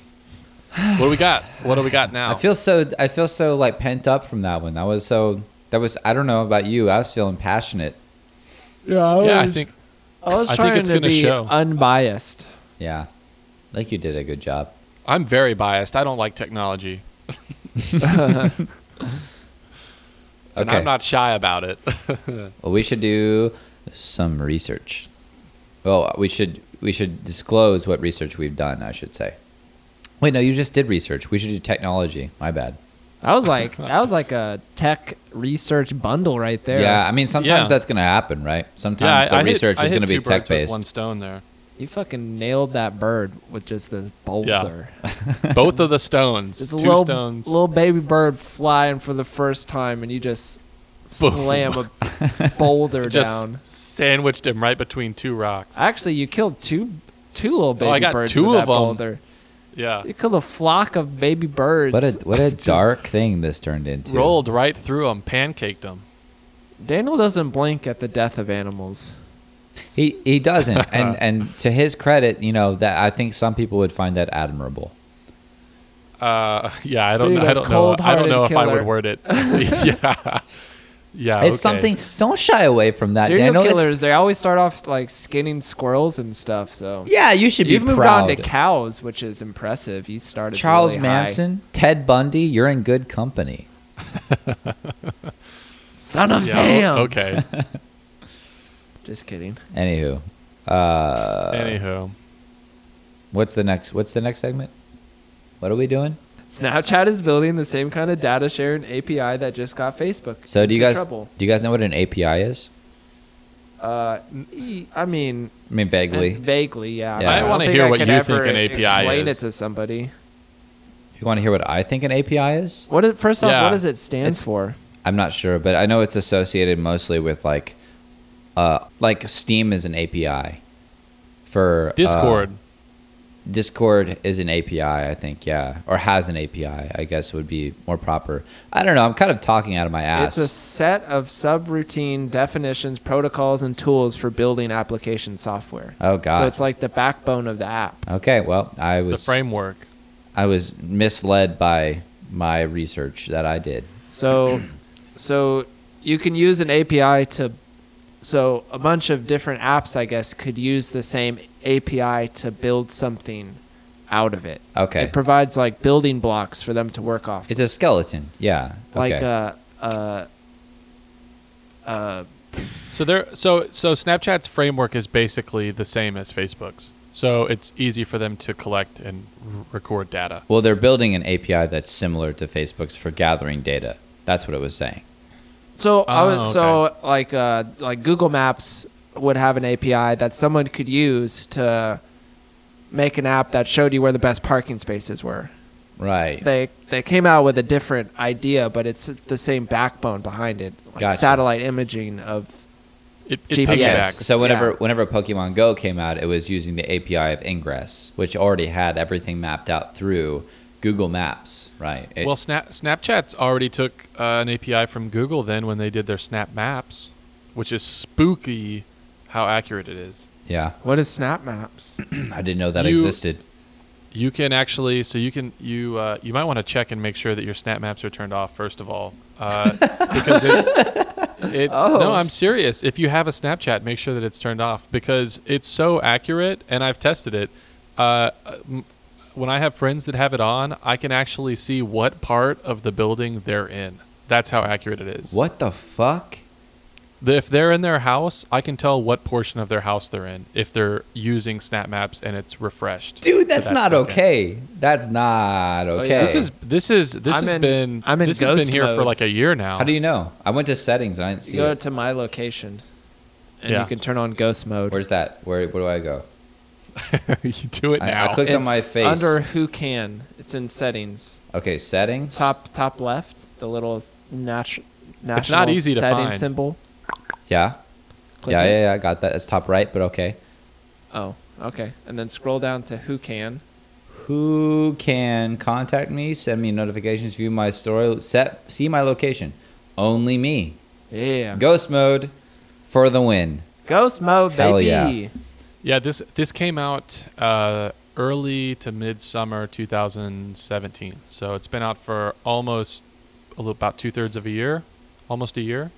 What do we got? What do we got now? I feel so. I feel so like pent up from that one. That was so. That was. I don't know about you. I was feeling passionate. Yeah, yeah, I think I was I think trying it's to gonna be show. unbiased. Yeah, like you did a good job. I'm very biased. I don't like technology, and Okay. I'm not shy about it. Well, we should do some research. Well, we should we should disclose what research we've done. I should say. Wait, no, you just did research. We should do technology. My bad. That was like that was like a tech research bundle right there. Yeah, I mean sometimes Yeah. that's gonna happen, right? Sometimes the I hit- research I is hit gonna be two birds tech with based. One stone there. You fucking nailed that bird with just this boulder. Both of the stones. Just two a little, stones. little baby bird flying for the first time, and you just Boom. slam a boulder just down. sandwiched him right between two rocks. Actually, you killed two two little baby Oh, I got birds two with of that 'em. boulder. Yeah. You killed a flock of baby birds. What a what a dark thing this turned into. Rolled right through them, pancaked them. Daniel doesn't blink at the death of animals. He he doesn't, and and to his credit, you know that I think some people would find that admirable. Uh, yeah, I don't, Dude, I a don't know. I don't know if I would word it. yeah, yeah. okay. It's something. Don't shy away from that, Serial Daniel. It's- killers, they always start off like skinning squirrels and stuff. So yeah, you should be you've moved proud. on to cows, which is impressive. You started Charles really high. Manson, Ted Bundy, you're in good company. son of Yeah, Sam. Okay. just kidding. Anywho, uh, Anywho, what's the next? What's the next segment? What are we doing? Snapchat is building the same kind of data sharing API that just got Facebook. So do you guys Trouble. do you guys know what an API is? Uh, I mean, I mean, vaguely. uh, vaguely, yeah. Yeah. I don't wanna hear I what you ever think an API explain is. Explain it to somebody. you want to hear what I think an API is? What is, first off, Yeah. what does it stand It's- for? I'm not sure, but I know it's associated mostly with like, uh, like Steam is an API for uh, Discord. Discord is an API, I think, yeah, or has an API. I guess would be more proper. I don't know. I'm kind of talking out of my ass. It's a set of subroutine definitions, protocols, and tools for building application software. oh God. So it's like the backbone of the app. okay. Well, I was the framework. I was misled by my research that I did. So, so you can use an API to, so a bunch of different apps, I guess, could use the same API to build something out of it. Okay. It provides like building blocks for them to work off. It's a skeleton. Yeah. like okay. uh, uh, uh, So there, so so Snapchat's framework is basically the same as Facebook's. So it's easy for them to collect and r- record data. well, they're building an API that's similar to Facebook's for gathering data. That's what it was saying. So I Oh, was, so like uh, like Google Maps would have an API that someone could use to make an app that showed you where the best parking spaces were. Right. They they came out with a different idea, but it's the same backbone behind it, like Gotcha. satellite imaging of It, it GPS. piggybacks. So whenever Yeah. whenever Pokemon Go came out, it was using the API of Ingress, which already had everything mapped out through Google Maps, right? It- well, Snap, Snapchat's already took uh, an API from Google then when they did their Snap Maps, which is spooky how accurate it is. yeah, what is Snap Maps? I didn't know that You- existed. You can actually, so you can you uh, you might want to check and make sure that your Snap Maps are turned off first of all, uh, because it's it's Oh. no, I'm serious. If you have a Snapchat, make sure that it's turned off because it's so accurate, and I've tested it. Uh, m- when I have friends that have it on, I can actually see what part of the building they're in. That's how accurate it is. What the fuck? The- If they're in their house, I can tell what portion of their house they're in if they're using Snap Maps and it's refreshed. Dude, So that's, not okay. That's not oh, yeah. okay. This is this is this I'm has in- been I'm in this has ghost been here for like a year now. How do you know? I went to settings and I didn't see. You see go it. to my location, and Yeah. you can turn on ghost mode. Where's that? Where where do I go? you do it I- now? I clicked on my face. under who can. It's in settings. Okay, settings. Top top left, the little natu- national not easy to setting find. symbol. Yeah. Click yeah, it. yeah, yeah. I got that. It's top right, but okay. Oh, okay. And then scroll down to who can. Who can contact me? Send me notifications. View my story. Set. See my location. Only me. Yeah. Ghost mode for the win. Ghost mode, baby. Hell yeah. Yeah, this this came out uh, early to mid summer 2017, so it's been out for almost a little, about two thirds of a year, almost a year.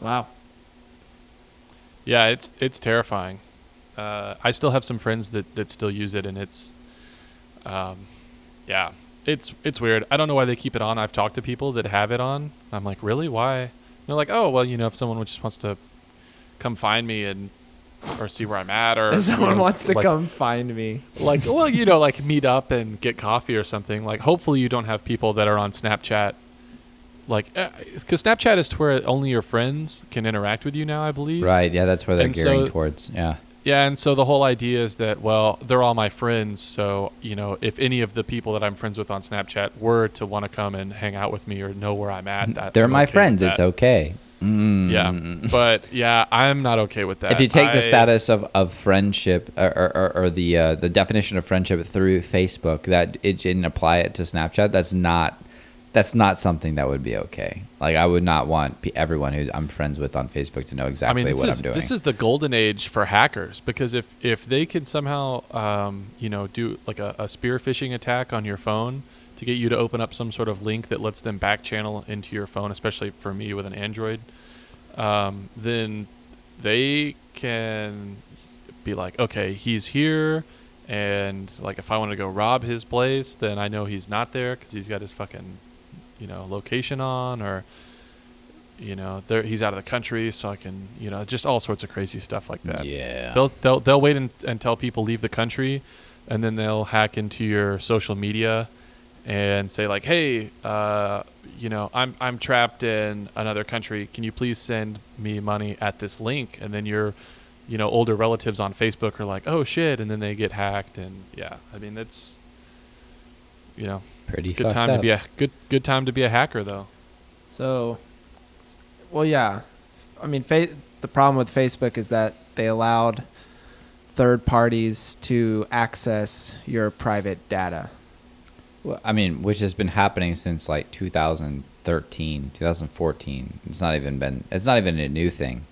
Wow. Yeah, it's it's terrifying. Uh, I still have some friends that, that still use it, and it's, um, yeah, it's it's weird. I don't know why they keep it on. I've talked to people that have it on. I'm like, really? Why? they're like, oh, well, you know, if someone just wants to come find me and or see where I'm at, or If someone you know, wants to like- come find me. like well you know like meet up and get coffee or something like hopefully you don't have people that are on snapchat like because snapchat is to where only your friends can interact with you now i believe Right. Yeah, that's where they're And gearing so- towards. Yeah. yeah and so the whole idea is that well they're all my friends so you know if any of the people that i'm friends with on snapchat were to want to come and hang out with me or know where i'm at that They're my okay friends. It's okay. Mm. yeah but yeah i'm not okay with that If you take the status of, of friendship or, or, or- or the uh, the definition of friendship through Facebook that it didn't apply it to Snapchat, that's not that's not something that would be okay. Like I would not want everyone who I'm friends with on Facebook to know exactly I mean, what is, I'm doing. This is the golden age for hackers because if if they can somehow, um, you know, do like a, a spear phishing attack on your phone to get you to open up some sort of link that lets them back channel into your phone, especially for me with an Android, um, then they can be like, okay, he's here. And like, if I want to go rob his place, then I know he's not there because he's got his fucking, you know, location on, or you know, he's out of the country, so I can, you know, just all sorts of crazy stuff like that. yeah. They'll they'll they'll wait un until people leave the country, and then they'll hack into your social media, and say like, hey, uh, you know, I'm I'm trapped in another country. Can you please send me money at this link? And then your, you know, older relatives on Facebook are like, oh shit, and then they get hacked, and yeah, I mean it's, you know, Pretty good time up. to be a good good time to be a hacker though. So, well, yeah. I mean, fa- the problem with Facebook is that they allowed third parties to access your private data. Well, I mean, which has been happening since like 2013, 2014. It's not even been. It's not even a new thing.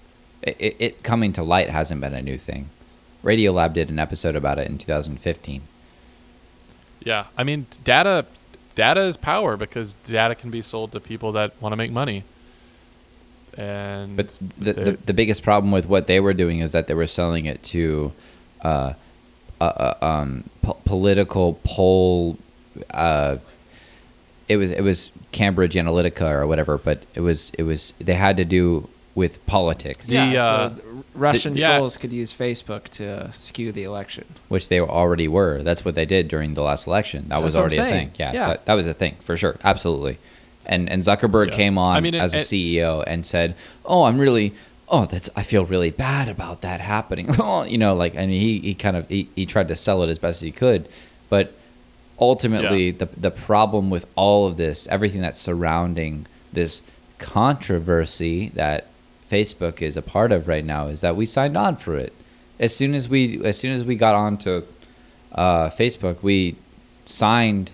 It, it, it coming to light hasn't been a new thing. Radiolab did an episode about it in 2015. Yeah, I mean, data data is power because data can be sold to people that want to make money. And But the, the the biggest problem with what they were doing is that they were selling it to, uh, uh, uh um, po- political poll. Uh, it was it was Cambridge Analytica or whatever, but it was it was they had to do with politics, The, yeah, uh, so the Russian yeah. trolls could use Facebook to skew the election. which they already were. That's what they did during the last election. That was That's what I'm already a thing. Yeah, Yeah. That, that was a thing for sure, absolutely. And and Zuckerberg Yeah. came on I mean, it- as a it- CEO and said, "Oh, I'm really." Oh, that's. I feel really bad about that happening. Oh, you know, like, and he, he kind of he, he tried to sell it as best he could, but ultimately Yeah. the the problem with all of this, everything that's surrounding this controversy that Facebook is a part of right now, is that we signed on for it. As soon as we as soon as we got onto uh, Facebook, we signed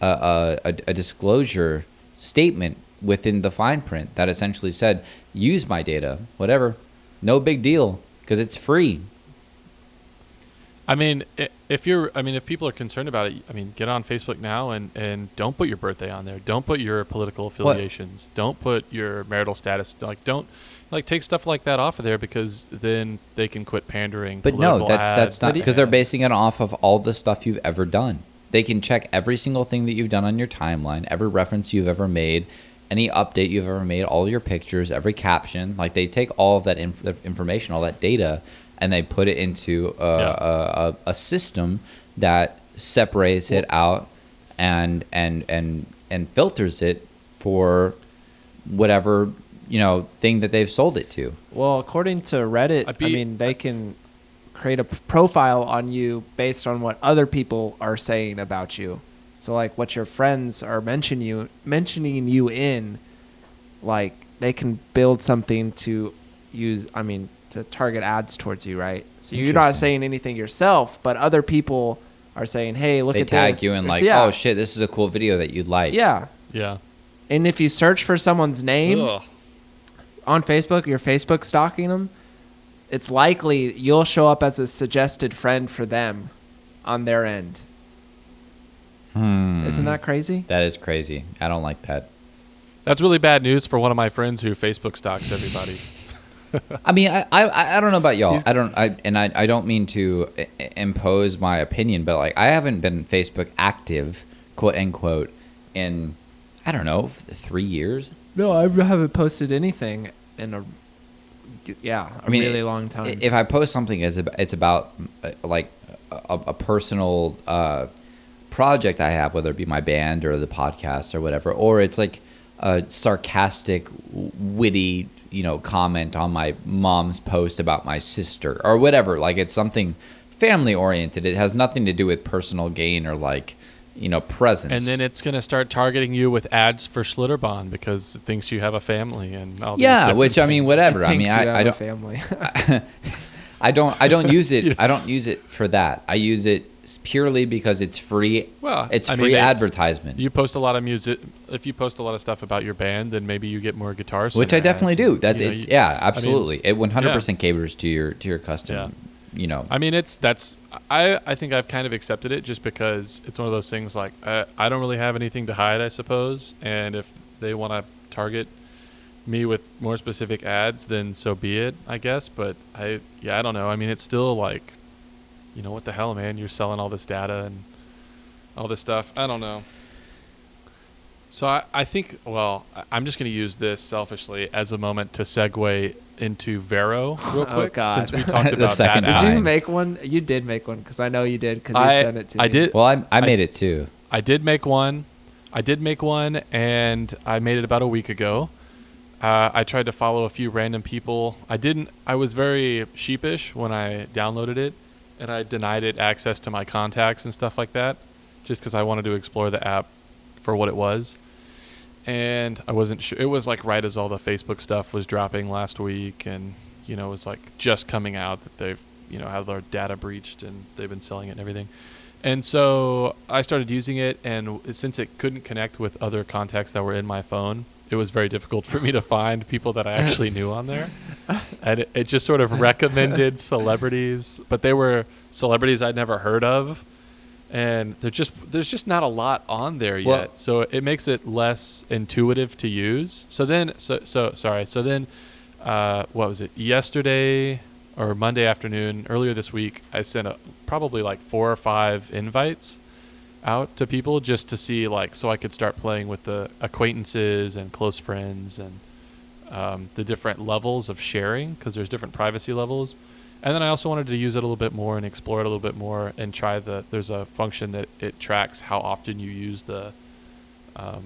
a, a, a, a disclosure statement within the fine print that essentially said, "Use my data, whatever, no big deal, because it's free." I mean, if you're, I mean, if people are concerned about it, I mean, get on Facebook now and and don't put your birthday on there. Don't put your political affiliations. Don't put your marital status. Like, don't like take stuff like that off of there because then they can quit pandering. But no, political that's that's not because they're basing it off of all the stuff you've ever done. They can check every single thing that you've done on your timeline, every reference you've ever made, any update you've ever made, all your pictures, every caption. Like they take all of that inf- information, all that data, and they put it into a, Yeah. a, a, a system that separates it out and and and and filters it for whatever you know thing that they've sold it to. Well, according to Reddit, I'd I mean, they can create a profile on you based on what other people are saying about you. So, like, what your friends are mention you mentioning you in, like, they can build something to use. I mean, to target ads towards you, right? So you're not saying anything yourself, but other people are saying, "Hey, look they at tag this." you and Or- like, yeah, oh shit, this is a cool video that you'd like. yeah. Yeah. And if you search for someone's name, Ugh. On Facebook, you're Facebook stalking them, it's likely you'll show up as a suggested friend for them on their end. Hmm. Isn't that crazy? That is crazy. I don't like that. That's really bad news for one of my friends who Facebook stalks everybody. I mean, I, I, I don't know about y'all. He's- I don't, I, and I, I don't mean to i- i- impose my opinion, but like, I haven't been Facebook active, quote unquote, in, I don't know, three years. No, I haven't posted anything in a yeah, a I mean, really i- long time. If I post something, it's about, it's about uh, like a, a personal uh, project I have, whether it be my band or the podcast or whatever, or it's like a sarcastic, witty, you know, comment on my mom's post about my sister or whatever. Like it's something family oriented. It has nothing to do with personal gain or like, you know, presence. And then it's going to start targeting you with ads for Schlitterbahn because it thinks you have a family and all these yeah, different which I mean, things. whatever. I mean, you I, have I a don't. family. I don't I don't use it I don't use it for that. I use it purely because it's free. Well, it's I free mean, they- advertisement, You post a lot of music. If you post a lot of stuff about your band, then maybe you get more guitars. which I definitely ads do. and, That's you know, it's you- yeah, I mean, absolutely. it's- it 100% caters to your to your custom, Yeah. You know. I mean, it's that's I I think I've kind of accepted it just because it's one of those things like I, I don't really have anything to hide, I suppose, and if they want to target me with more specific ads, then so be it, I guess. But I yeah, I don't know. I mean, it's still like, you know, what the hell, man? You're selling all this data and all this stuff. I don't know. So I, I think well, I- I'm just going to use this selfishly as a moment to segue into Vero real Oh, quick God. since we talked The about second that did app. you make one? You did make one because I know you did because you I, sent it to I me. did. well, I I I- made it too. I did make one. I did make one, and I made it about a week ago. Uh, I tried to follow a few random people. I didn't. I was very sheepish when I downloaded it, and I denied it access to my contacts and stuff like that, just because I wanted to explore the app for what it was. And I wasn't sure. It was like right as all the Facebook stuff was dropping last week, and you know, it was like just coming out that they've you know had their data breached and they've been selling it and everything. And so I started using it, and since it couldn't connect with other contacts that were in my phone, it was very difficult for me to find people that I actually knew on there. And it, it just sort of recommended celebrities, but they were celebrities I'd never heard of. And they're just there's just not a lot on there yet, Well- so it makes it less intuitive to use. So then, so so sorry. So then, uh, what was it? Yesterday or Monday afternoon, earlier this week, I sent a, probably like four or five invites out to people just to see like so I could start playing with the acquaintances and close friends and um, the different levels of sharing because there's different privacy levels. And then I also wanted to use it a little bit more and explore it a little bit more and try the. There's a function that it tracks how often you use the, um,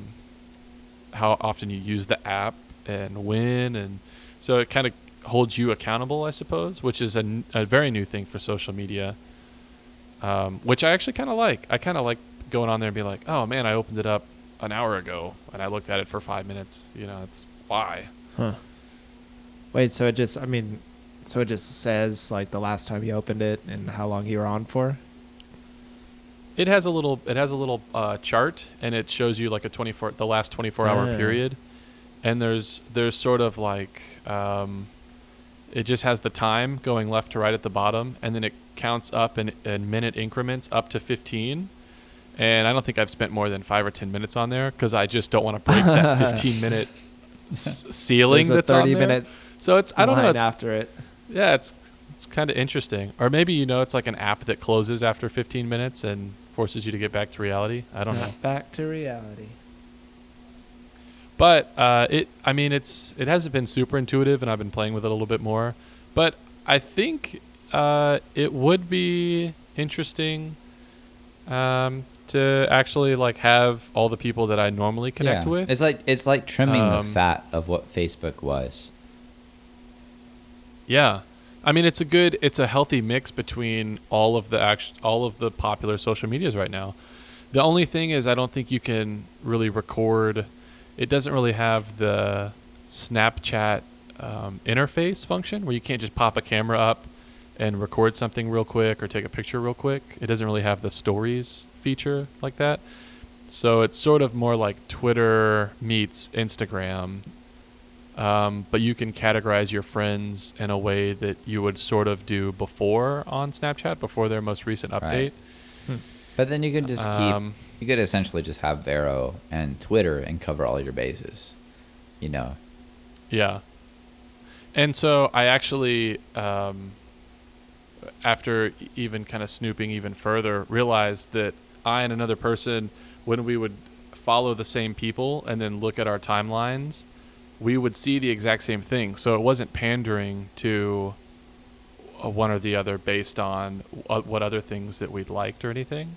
how often you use the app and when, and so it kind of holds you accountable, I suppose, which is a very new thing for social media. Um, which I actually kind of like. I kind of like going on there and be like, oh man, I opened it up an hour ago and I looked at it for five minutes. You know, it's why. Huh. Wait, so it just, I mean, so it just says like the last time you opened it and how long you were on for? It has a little. It has a little uh, chart, and it shows you like a twenty four, the last twenty four hour Ah. period, and there's there's sort of like, um, it just has the time going left to right at the bottom, and then it counts up in, in minute increments up to fifteen. And I don't think I've spent more than five or ten minutes on there because I just don't want to break that fifteen minute s- ceiling that's on 30 there. minute So it's I don't know. It's, after it. Yeah, it's it's kind of interesting. Or maybe you know it's like an app that closes after 15 minutes and forces you to get back to reality. I don't know. Back to reality. but uh, it I mean it's it hasn't been super intuitive, and I've been playing with it a little bit more. But I think uh, it would be interesting um, to actually like have all the people that I normally connect Yeah. with. It's like it's like trimming Um, the fat of what Facebook was. Yeah, I mean it's a good, it's a healthy mix between all of the act, all of the popular social medias right now. The only thing is, I don't think you can really record. It doesn't really have the Snapchat um, interface function where you can't just pop a camera up and record something real quick or take a picture real quick. It doesn't really have the stories feature like that. So it's sort of more like Twitter meets Instagram um, but you can categorize your friends in a way that you would sort of do before on Snapchat, before their most recent update. Right. But then you could just keep. Um, you could essentially just have Vero and Twitter and cover all your bases. You know. Yeah. And so I actually, um, after even kind of snooping even further, realized that I and another person, when we would follow the same people and then look at our timelines, we would see the exact same thing. So it wasn't pandering to uh, one or the other based on uh, what other things that we'd liked or anything.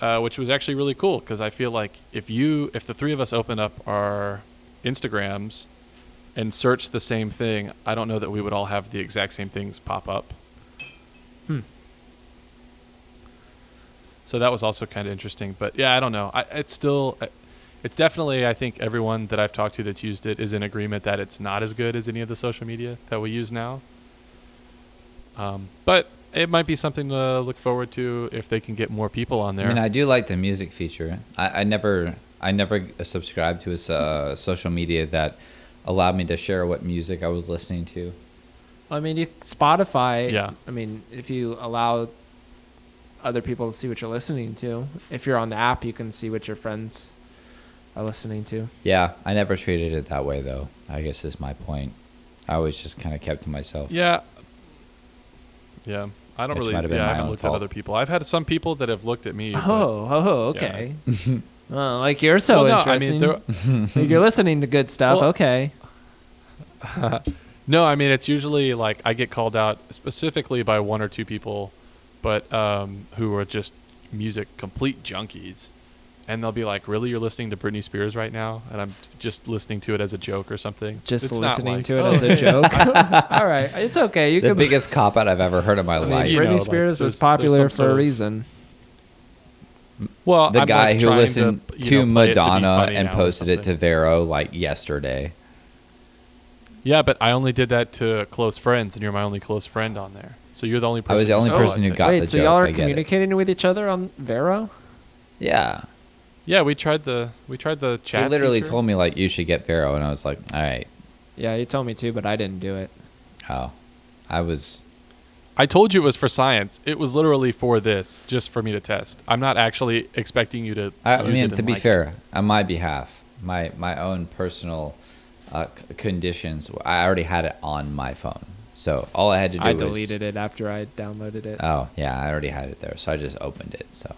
Uh, which was actually really cool because I feel like if you, if the three of us open up our Instagrams and search the same thing, I don't know that we would all have the exact same things pop up. Hmm. So that was also kind of interesting, but yeah, I don't know. I, it's still, it's definitely. I think everyone that I've talked to that's used it is in agreement that it's not as good as any of the social media that we use now. Um, but it might be something to look forward to if they can get more people on there. I mean, I do like the music feature. I, I never, I never subscribed to a uh, social media that allowed me to share what music I was listening to. I mean, you Spotify. Yeah. I mean, if you allow other people to see what you're listening to, if you're on the app, you can see what your friends are listening to. Yeah, I never treated it that way though. I guess is my point. I always just kind of kept to myself. Yeah. Yeah. I don't Which really. might have been Yeah, I haven't looked fault. at other people. I've had some people that have looked at me. but- Oh, oh, okay. oh, like you're so Well, no, I interesting. mean, there, Like, you're listening to good stuff. Well- okay. no, I mean it's usually like I get called out specifically by one or two people, but um, who are just music complete junkies, and they'll be like, "Really, you're listening to Britney Spears right now?" And I'm just listening to it as a joke or something. Just It's listening like, to it "Oh, as a joke. All right, it's okay. You the can. biggest cop out I've ever heard in my mean, life. you Britney know, Spears there's- was popular for a reason. Well, the I'm, guy like, who trying listened you to, know, play to Madonna funny and posted it to. Vero like yesterday. Yeah, but I only did that to close friends, and you're my only close friend on there. So you're the only I person. was the only who saw person it, who I got think. Wait, the so joke, y'all are I communicating with each other on Vero? Yeah. Yeah, we tried the we tried the chat. He literally feature. told me like you should get Vero, and I was like, all right. Yeah, you told me to, but I didn't do it. Oh, I was. I told you it was for science. It was literally for this, just for me to test. I'm not actually expecting you to. I, I use mean, it to be like it. fair, on my behalf, my my own personal uh, c- conditions, I already had it on my phone, so all I had to do I was. deleted it after I downloaded it. Oh yeah, I already had it there, so I just opened it. So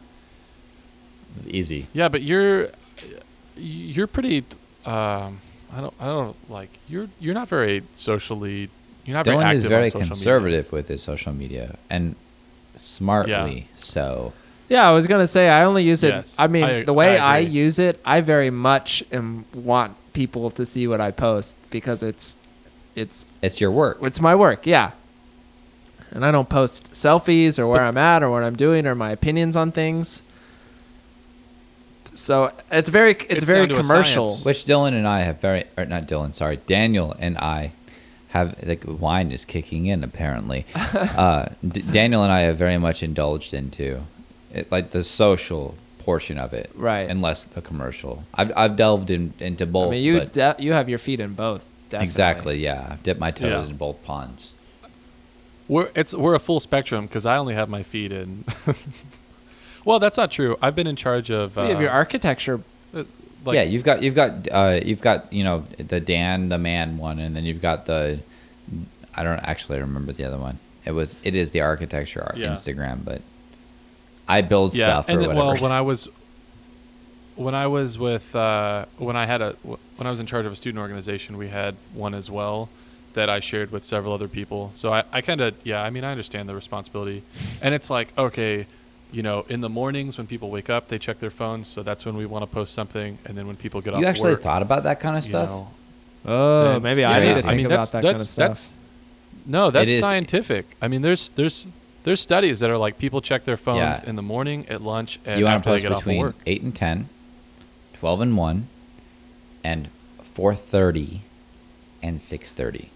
it was easy. Yeah, but you're you're pretty. Um, I don't. I don't like you're. You're not very socially. You're not very Dylan active is very on social conservative with his social media, and smartly so. Yeah, I was gonna say I only use it. Yes, I mean, I- the way I I, use it, I very much am want people to see what I post because it's it's It's your work. it's my work. Yeah, and I don't post selfies or where I'm at or what I'm doing or my opinions on things. So it's very it's, It's very down to a commercial. Which Dylan and I have very, or not Dylan, sorry, Daniel and I have, like, wine is kicking in apparently. uh, D- Daniel and I have very much indulged into it, like the social portion of it, Right. And less the commercial. I've, I've delved in, into both. I mean, you but de- you have your feet in both. Definitely. exactly, yeah. I've dipped my toes Yeah. in both ponds. We're it's we're a full spectrum because I only have my feet in. well, that's not true. I've been in charge of. Uh, you have your architecture. like, yeah, you've got, you've got, uh, you've got, you know, the Dan the man one, and then you've got the, I don't actually remember the other one. It was, it is the architecture ar- Yeah. Instagram, but I build yeah, stuff and or then, whatever. well, when I was when I was with uh, when I had a when I was in charge of a student organization, we had one as well that I shared with several other people. So I, I kind of yeah, I mean I understand the responsibility, and it's like okay, you know, in the mornings when people wake up, they check their phones, so that's when we want to post something, and then when people get off You actually work, thought about that kind of you stuff? know, Oh, then- maybe I yeah, need to I mean, about that's, that that's, kind of stuff. That's, no, that's is- scientific. I mean, there's there's there's studies that are like people check their phones Yeah. in the morning, at lunch, and you want after to they post get off of between work. 8 and 10, 12 and 1, and 4.30 and 6.30.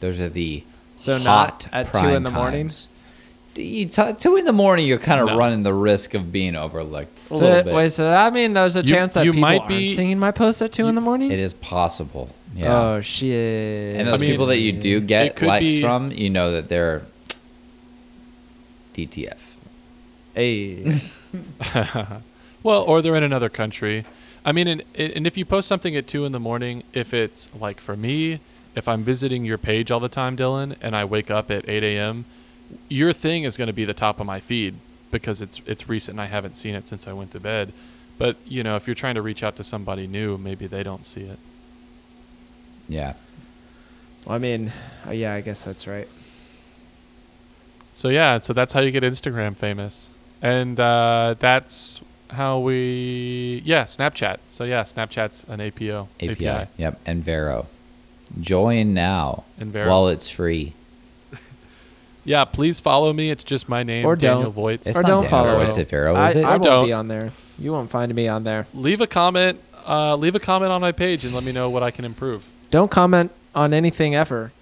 Those are the So not hot at 2 prime in the morning? Times. D- You t- 2 in the morning, you're kind of No. running the risk of being overlooked a So, little bit. wait, so that mean there's a You- chance that you people might aren't be- seeing my post at two in the morning? It is possible. Yeah. Oh shit! and those I mean, people that you do get likes be- from, you know that they're DTF. hey, Well, or they're in another country. I mean, and, and if you post something at two in the morning, if it's like for me, if I'm visiting your page all the time, Dylan, and I wake up at 8 a.m., your thing is going to be the top of my feed because it's it's recent and I haven't seen it since I went to bed. But you know, if you're trying to reach out to somebody new, maybe they don't see it. Yeah. well, I mean, oh, yeah, I guess that's right. So yeah, so that's how you get Instagram famous, and uh, that's how we yeah Snapchat. So yeah, Snapchat's an APO API. Yep. And Vero. Join now And Vero. while it's free. Yeah, please follow me. It's just my name, Or Daniel don't. Voigt. It's or not don't Daniel follow Voigt, it. is it Vero, I, is it? I Or won't don't. be on there. You won't find me on there. Leave a comment. Uh, leave a comment on my page and let me know what I can improve. Don't comment on anything ever.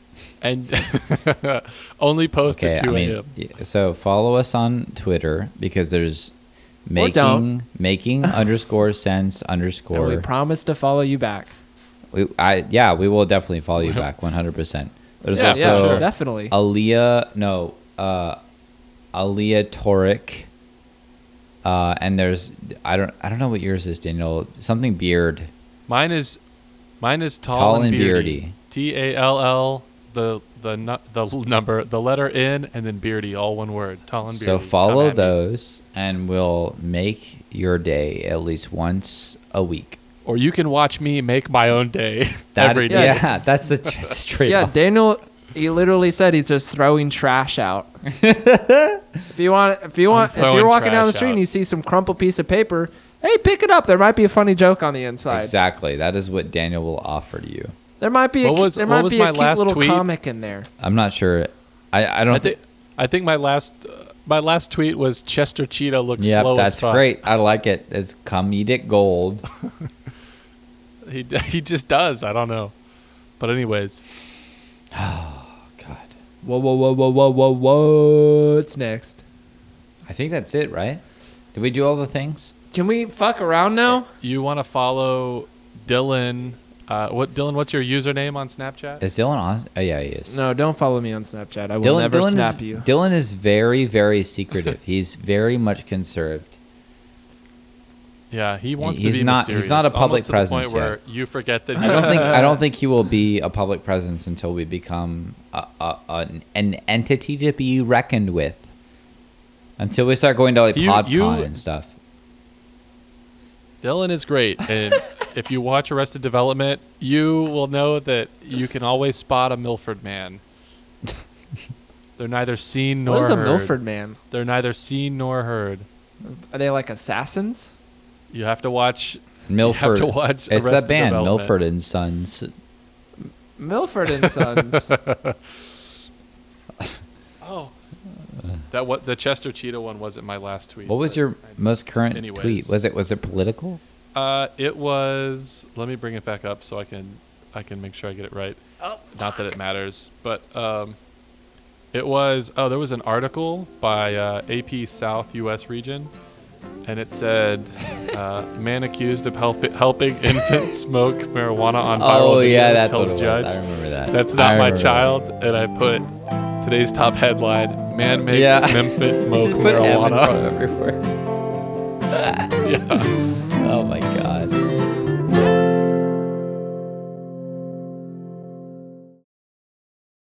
And only post Okay, at I 2 mean, a.m. y- so follow us on Twitter because there's making making underscore sense And we promise to follow you back. We, I yeah, we will definitely follow you back 100. percent There's Yeah, also yeah, sure. definitely. Aaliyah, no, uh, Aaliyah Toric. Uh, and there's I don't I don't know what yours is, Daniel. Something beard. Mine is mine is tall, Tall and and beardy. T A L L the the nu- the number the letter N and then beardy all one word. Tall and beardy. So follow those, and we'll make your day at least once a week. Or you can watch me make my own day That, every day. yeah, that's the tr- straight. yeah, off. Daniel. He literally said he's just throwing trash out. if you want, if you want, if you're walking down the street out. and you see some crumpled piece of paper, hey, pick it up. There might be a funny joke on the inside. Exactly. That is what Daniel will offer to you. There might be a, What cu- was- there what might was be my a cute last little tweet? comic in there. I'm not sure. I, I don't I think I think my last uh, my last tweet was Chester Cheetah looks Yep, slow that's as fuck. great. I like it. It's comedic gold. He he just does. I don't know. But anyways, Oh God. Whoa, whoa, whoa, whoa, whoa, whoa, whoa. what's next? I think that's it, right? Did we do all the things? Can we fuck around now? you want to follow Dylan? Uh, what Dylan? What's your username on Snapchat? Is Dylan on? Oh, yeah, he is. No, don't follow me on Snapchat. I will Dylan, never Dylan snap is, you. Dylan is very, very secretive. He's very much conserved. Yeah, he wants He's to be not- he's not a public almost to the presence point where yet. you forget that. I don't think I don't think he will be a public presence until we become a, a, an, an entity to be reckoned with. Until we start going to like You- PodCon you- and stuff. Dylan is great, and if you watch Arrested Development, you will know that you can always spot a Milford man. They're neither seen nor What is a heard. Milford man? They're neither seen nor heard. Are they like assassins? You have to watch. Milford. to watch it's Arrested that band, Milford and Sons. Milford and Sons. Oh, that what the Chester Cheetah one wasn't my last tweet. What was your I- most current Anyways. tweet? Was it was it political? Uh, it was. Let me bring it back up so I can I can make sure I get it right. Not that it matters, but um, it was. Oh, there was an article by uh, AP South U.S. region, and it said, uh, "Man accused of help- helping infant smoke marijuana on viral Oh video yeah, that's tells what it judge. I remember that. that's not my remember that. child." And I put today's top headline: "Man makes Yeah. Memphis smoke marijuana." front of everywhere. yeah. Oh my god.